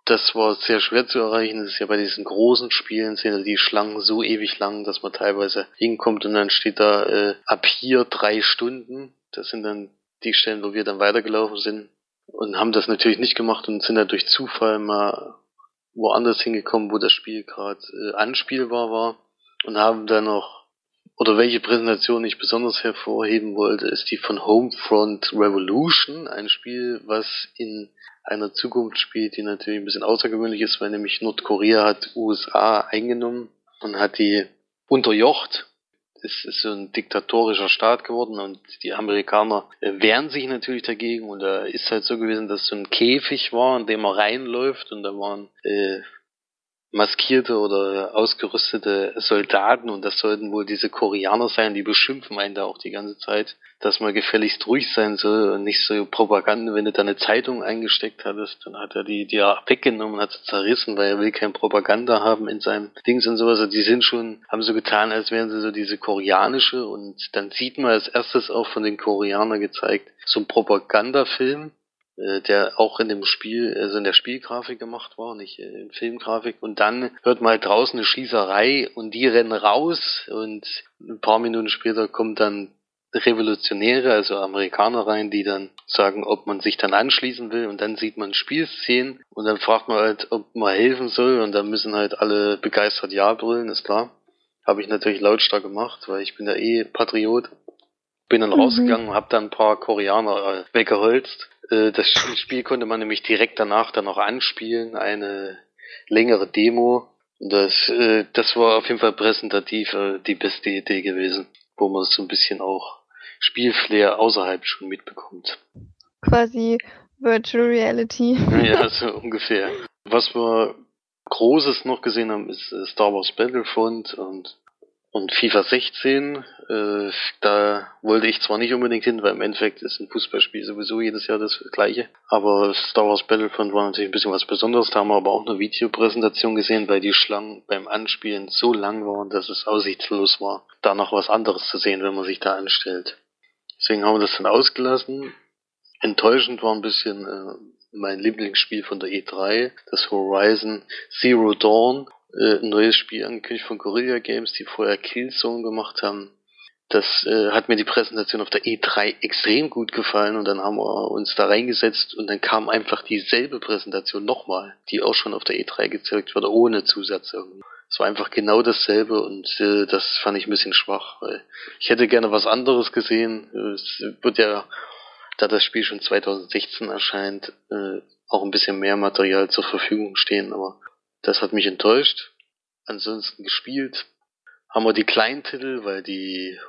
das war sehr schwer zu erreichen. Das ist ja bei diesen großen Spielen sind ja die Schlangen so ewig lang, dass man teilweise hinkommt und dann steht da äh, ab hier drei Stunden. Das sind dann die Stellen, wo wir dann weitergelaufen sind und haben das natürlich nicht gemacht und sind da durch Zufall mal woanders hingekommen, wo das Spiel gerade äh, anspielbar war und haben dann noch oder welche Präsentation ich besonders hervorheben wollte, ist die von Homefront Revolution, ein Spiel, was in einer Zukunft spielt, die natürlich ein bisschen außergewöhnlich ist, weil nämlich Nordkorea hat USA eingenommen und hat die unterjocht. Es ist so ein diktatorischer Staat geworden und die Amerikaner wehren sich natürlich dagegen und da ist halt so gewesen, dass so ein Käfig war, in dem man reinläuft und da waren äh, maskierte oder ausgerüstete Soldaten. Und das sollten wohl diese Koreaner sein, die beschimpfen einen da auch die ganze Zeit, dass man gefälligst ruhig sein soll und nicht so Propaganda, wenn du da eine Zeitung eingesteckt hattest, dann hat er die dir weggenommen, hat sie zerrissen, weil er will kein Propaganda haben in seinem Dings und sowas. Also die sind schon, haben so getan, als wären sie so diese koreanische. Und dann sieht man als erstes auch von den Koreanern gezeigt, so ein Propagandafilm, der auch in dem Spiel, also in der Spielgrafik gemacht war, nicht in Filmgrafik. Und dann hört man halt draußen eine Schießerei und die rennen raus und ein paar Minuten später kommt dann Revolutionäre, also Amerikaner rein, die dann sagen, ob man sich dann anschließen will und dann sieht man Spielszenen und dann fragt man halt, ob man helfen soll und dann müssen halt alle begeistert Ja brüllen, ist klar. Habe ich natürlich lautstark gemacht, weil ich bin ja eh Patriot. Bin dann mhm. rausgegangen, habe dann ein paar Koreaner äh, weggeholzt äh, das Spiel konnte man nämlich direkt danach dann noch anspielen, eine längere Demo. Und das, äh, das war auf jeden Fall präsentativ äh, die beste Idee gewesen, wo man so ein bisschen auch Spielflair außerhalb schon mitbekommt. Quasi Virtual Reality. ja, so ungefähr. Was wir Großes noch gesehen haben, ist Star Wars Battlefront und und FIFA 16, äh, da wollte ich zwar nicht unbedingt hin, weil im Endeffekt ist ein Fußballspiel sowieso jedes Jahr das gleiche. Aber Star Wars Battlefront war natürlich ein bisschen was Besonderes. Da haben wir aber auch eine Videopräsentation gesehen, weil die Schlangen beim Anspielen so lang waren, dass es aussichtslos war, da noch was anderes zu sehen, wenn man sich da anstellt. Deswegen haben wir das dann ausgelassen. Enttäuschend war ein bisschen äh, mein Lieblingsspiel von der E3, das Horizon Zero Dawn äh, ein neues Spiel angekündigt von Guerilla Games, die vorher Killzone gemacht haben. Das äh, hat mir die Präsentation auf der E3 extrem gut gefallen und dann haben wir uns da reingesetzt und dann kam einfach dieselbe Präsentation nochmal, die auch schon auf der E3 gezeigt wurde, ohne Zusatz irgendwie. Es war einfach genau dasselbe und äh, das fand ich ein bisschen schwach, weil ich hätte gerne was anderes gesehen. Es wird ja, da das Spiel schon 2016 erscheint, äh, auch ein bisschen mehr Material zur Verfügung stehen, aber das hat mich enttäuscht. Ansonsten gespielt haben wir die Kleintitel, weil die,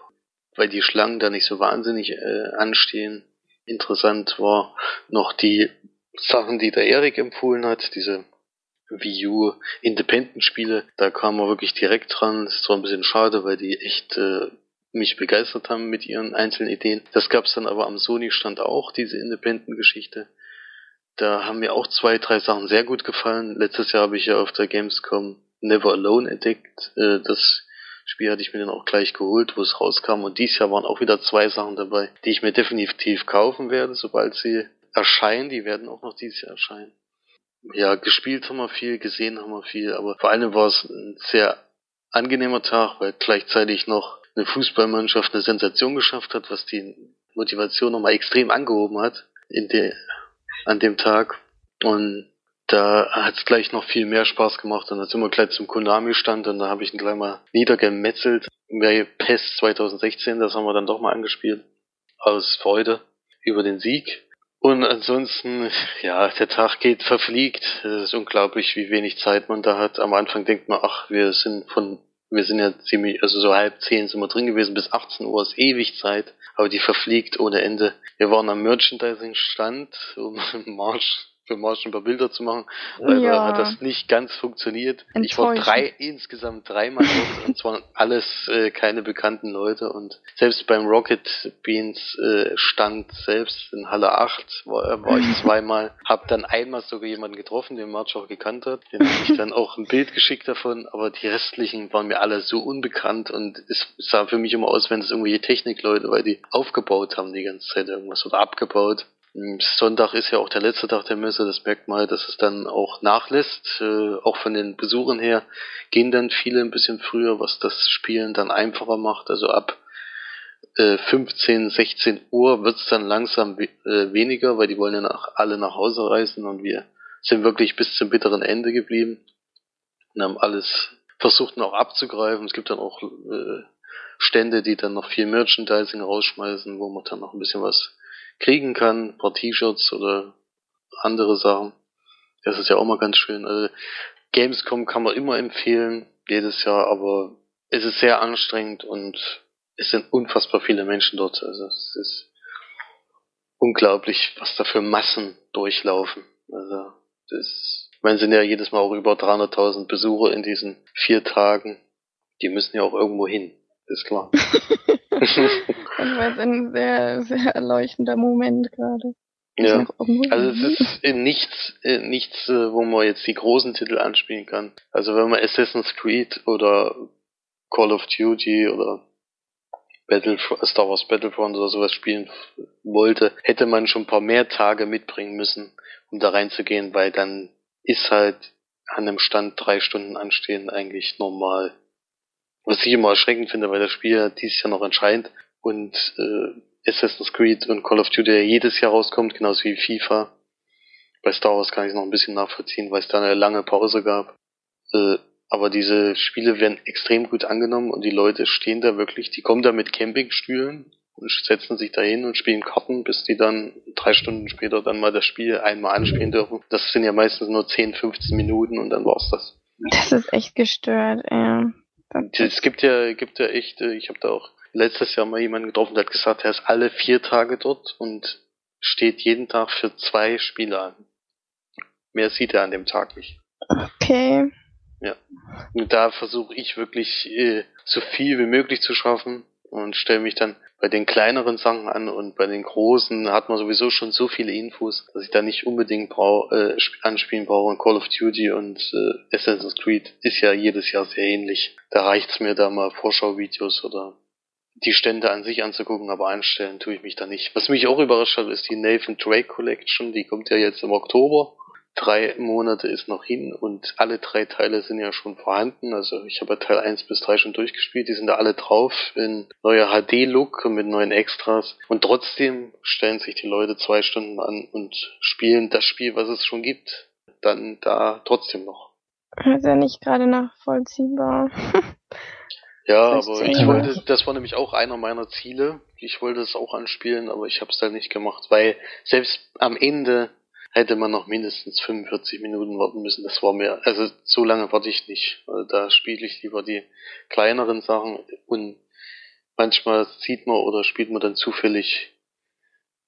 weil die Schlangen da nicht so wahnsinnig äh, anstehen. Interessant war noch die Sachen, die der Erik empfohlen hat, diese Wii U Independent Spiele. Da kam man wirklich direkt dran. Das zwar ein bisschen schade, weil die echt äh, mich begeistert haben mit ihren einzelnen Ideen. Das gab's dann aber am Sony Stand auch, diese Independent Geschichte. Da haben mir auch zwei, drei Sachen sehr gut gefallen. Letztes Jahr habe ich ja auf der Gamescom Never Alone entdeckt. Äh, das Spiel hatte ich mir dann auch gleich geholt, wo es rauskam. Und dieses Jahr waren auch wieder zwei Sachen dabei, die ich mir definitiv kaufen werde, sobald sie erscheinen. Die werden auch noch dieses Jahr erscheinen. Ja, gespielt haben wir viel, gesehen haben wir viel, aber vor allem war es ein sehr angenehmer Tag, weil gleichzeitig noch eine Fußballmannschaft eine Sensation geschafft hat, was die Motivation nochmal extrem angehoben hat. In der an dem Tag. Und da hat es gleich noch viel mehr Spaß gemacht. Und dann sind wir gleich zum Konami-Stand und da habe ich ihn gleich mal niedergemetzelt. Bei PES 2016, das haben wir dann doch mal angespielt. Aus Freude über den Sieg. Und ansonsten, ja, der Tag geht verfliegt. Es ist unglaublich, wie wenig Zeit man da hat. Am Anfang denkt man, ach, wir sind von, wir sind ja ziemlich, also so halb zehn sind wir drin gewesen, bis 18 Uhr ist ewig Zeit aber die verfliegt ohne Ende. Wir waren am Merchandising-Stand, um *laughs* Marsch für Marsch ein paar Bilder zu machen. Leider ja. hat das nicht ganz funktioniert. Ich war drei, insgesamt dreimal dort und zwar alles äh, keine bekannten Leute und selbst beim Rocket Beans äh, Stand selbst in Halle 8 war, war ich *laughs* zweimal, hab dann einmal sogar jemanden getroffen, den March auch gekannt hat. Den habe ich dann auch ein Bild geschickt davon, aber die restlichen waren mir alle so unbekannt und es sah für mich immer aus, wenn das irgendwelche Technikleute, weil die aufgebaut haben die ganze Zeit irgendwas oder abgebaut. Sonntag ist ja auch der letzte Tag der Messe, das merkt man, dass es dann auch nachlässt. Äh, auch von den Besuchern her gehen dann viele ein bisschen früher, was das Spielen dann einfacher macht. Also ab äh, 15, 16 Uhr wird's dann langsam we äh, weniger, weil die wollen ja nach, alle nach Hause reisen und wir sind wirklich bis zum bitteren Ende geblieben und haben alles versucht noch abzugreifen. Es gibt dann auch äh, Stände, die dann noch viel Merchandising rausschmeißen, wo man dann noch ein bisschen was kriegen kann, ein paar T-Shirts oder andere Sachen. Das ist ja auch mal ganz schön. Also Gamescom kann man immer empfehlen, jedes Jahr, aber es ist sehr anstrengend und es sind unfassbar viele Menschen dort. Also es ist unglaublich, was da für Massen durchlaufen. Also das, meine, sind ja jedes Mal auch über 300.000 Besucher in diesen vier Tagen. Die müssen ja auch irgendwo hin, ist klar. *laughs* das war ein sehr, sehr erleuchtender Moment gerade. Ja, also es ist nichts, nichts, äh, wo man jetzt die großen Titel anspielen kann. Also wenn man Assassin's Creed oder Call of Duty oder Battle, Star Wars Battlefront oder sowas spielen wollte, hätte man schon ein paar mehr Tage mitbringen müssen, um da reinzugehen, weil dann ist halt an einem Stand drei Stunden anstehen eigentlich normal. Was ich immer erschreckend finde, weil das Spiel ja dieses Jahr noch entscheidend und äh, Assassin's Creed und Call of Duty ja jedes Jahr rauskommt, genauso wie FIFA. Bei Star Wars kann ich es noch ein bisschen nachvollziehen, weil es da eine lange Pause gab. Äh, aber diese Spiele werden extrem gut angenommen und die Leute stehen da wirklich, die kommen da mit Campingstühlen und setzen sich da hin und spielen Karten, bis die dann drei Stunden später dann mal das Spiel einmal anspielen dürfen. Das sind ja meistens nur 10, 15 Minuten und dann war's das. Das ist echt gestört, ja. Es gibt ja, gibt ja echt, äh, ich habe da auch letztes Jahr mal jemanden getroffen, der hat gesagt, er ist alle vier Tage dort und steht jeden Tag für zwei Spiele an. Mehr sieht er an dem Tag nicht. Okay. Ja. Und da versuche ich wirklich äh, so viel wie möglich zu schaffen und stelle mich dann bei den kleineren Sachen an und bei den großen hat man sowieso schon so viele Infos, dass ich da nicht unbedingt brau äh, anspielen brauche. Und Call of Duty und äh, Assassin's Creed ist ja jedes Jahr sehr ähnlich. Da reicht's mir da mal Vorschauvideos oder die Stände an sich anzugucken, aber einstellen tue ich mich da nicht. Was mich auch überrascht hat, ist die Nathan Drake Collection. Die kommt ja jetzt im Oktober. Drei Monate ist noch hin und alle drei Teile sind ja schon vorhanden. Also ich habe Teil 1 bis 3 schon durchgespielt. Die sind da alle drauf in neuer HD-Look mit neuen Extras. Und trotzdem stellen sich die Leute zwei Stunden an und spielen das Spiel, was es schon gibt, dann da trotzdem noch. Ja nicht gerade nachvollziehbar. *laughs* Ja, aber ich wollte, das war nämlich auch einer meiner Ziele. Ich wollte es auch anspielen, aber ich habe es dann nicht gemacht, weil selbst am Ende hätte man noch mindestens 45 Minuten warten müssen. Das war mir, also so lange warte ich nicht. Also da spiele ich lieber die kleineren Sachen und manchmal sieht man oder spielt man dann zufällig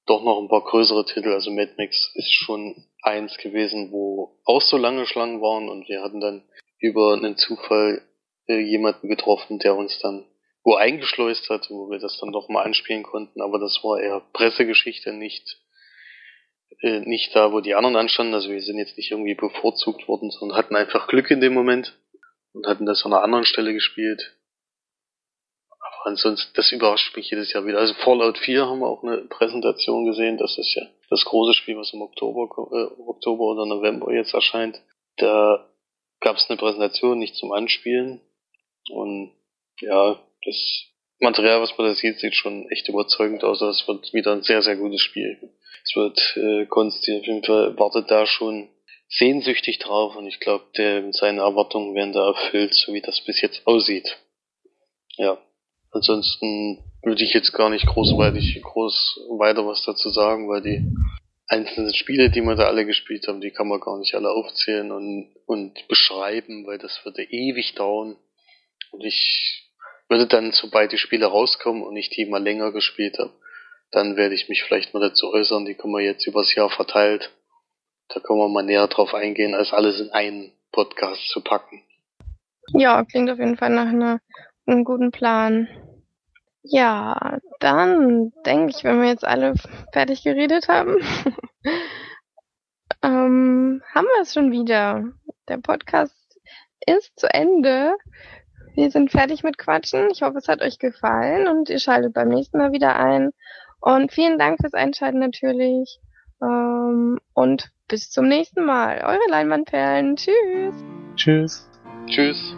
doch noch ein paar größere Titel. Also Mad Max ist schon eins gewesen, wo auch so lange Schlangen waren und wir hatten dann über einen Zufall äh, jemanden getroffen, der uns dann wo eingeschleust hat, wo wir das dann doch mal anspielen konnten, aber das war eher Pressegeschichte, nicht äh, nicht da, wo die anderen anstanden. Also wir sind jetzt nicht irgendwie bevorzugt worden, sondern hatten einfach Glück in dem Moment und hatten das an einer anderen Stelle gespielt. Aber ansonsten, das überrascht mich jedes Jahr wieder. Also Fallout 4 haben wir auch eine Präsentation gesehen. Das ist ja das große Spiel, was im Oktober, äh, Oktober oder November jetzt erscheint. Da gab es eine Präsentation nicht zum Anspielen, und ja, das Material, was man da sieht, sieht schon echt überzeugend aus. Das wird wieder ein sehr, sehr gutes Spiel. Es wird äh, Konsti auf jeden Fall wartet da schon sehnsüchtig drauf und ich glaube, seine Erwartungen werden da erfüllt, so wie das bis jetzt aussieht. Ja. Ansonsten würde ich jetzt gar nicht großweitig groß weiter was dazu sagen, weil die einzelnen Spiele, die wir da alle gespielt haben, die kann man gar nicht alle aufzählen und, und beschreiben, weil das würde ewig dauern. Und ich würde dann, sobald die Spiele rauskommen und ich die mal länger gespielt habe, dann werde ich mich vielleicht mal dazu äußern. Die können wir jetzt übers Jahr verteilt. Da können wir mal näher drauf eingehen, als alles in einen Podcast zu packen. Ja, klingt auf jeden Fall nach einer, einem guten Plan. Ja, dann denke ich, wenn wir jetzt alle fertig geredet haben, *laughs* ähm, haben wir es schon wieder. Der Podcast ist zu Ende. Wir sind fertig mit Quatschen. Ich hoffe, es hat euch gefallen und ihr schaltet beim nächsten Mal wieder ein. Und vielen Dank fürs Einschalten natürlich. Ähm, und bis zum nächsten Mal. Eure Leinwandperlen. Tschüss. Tschüss. Tschüss.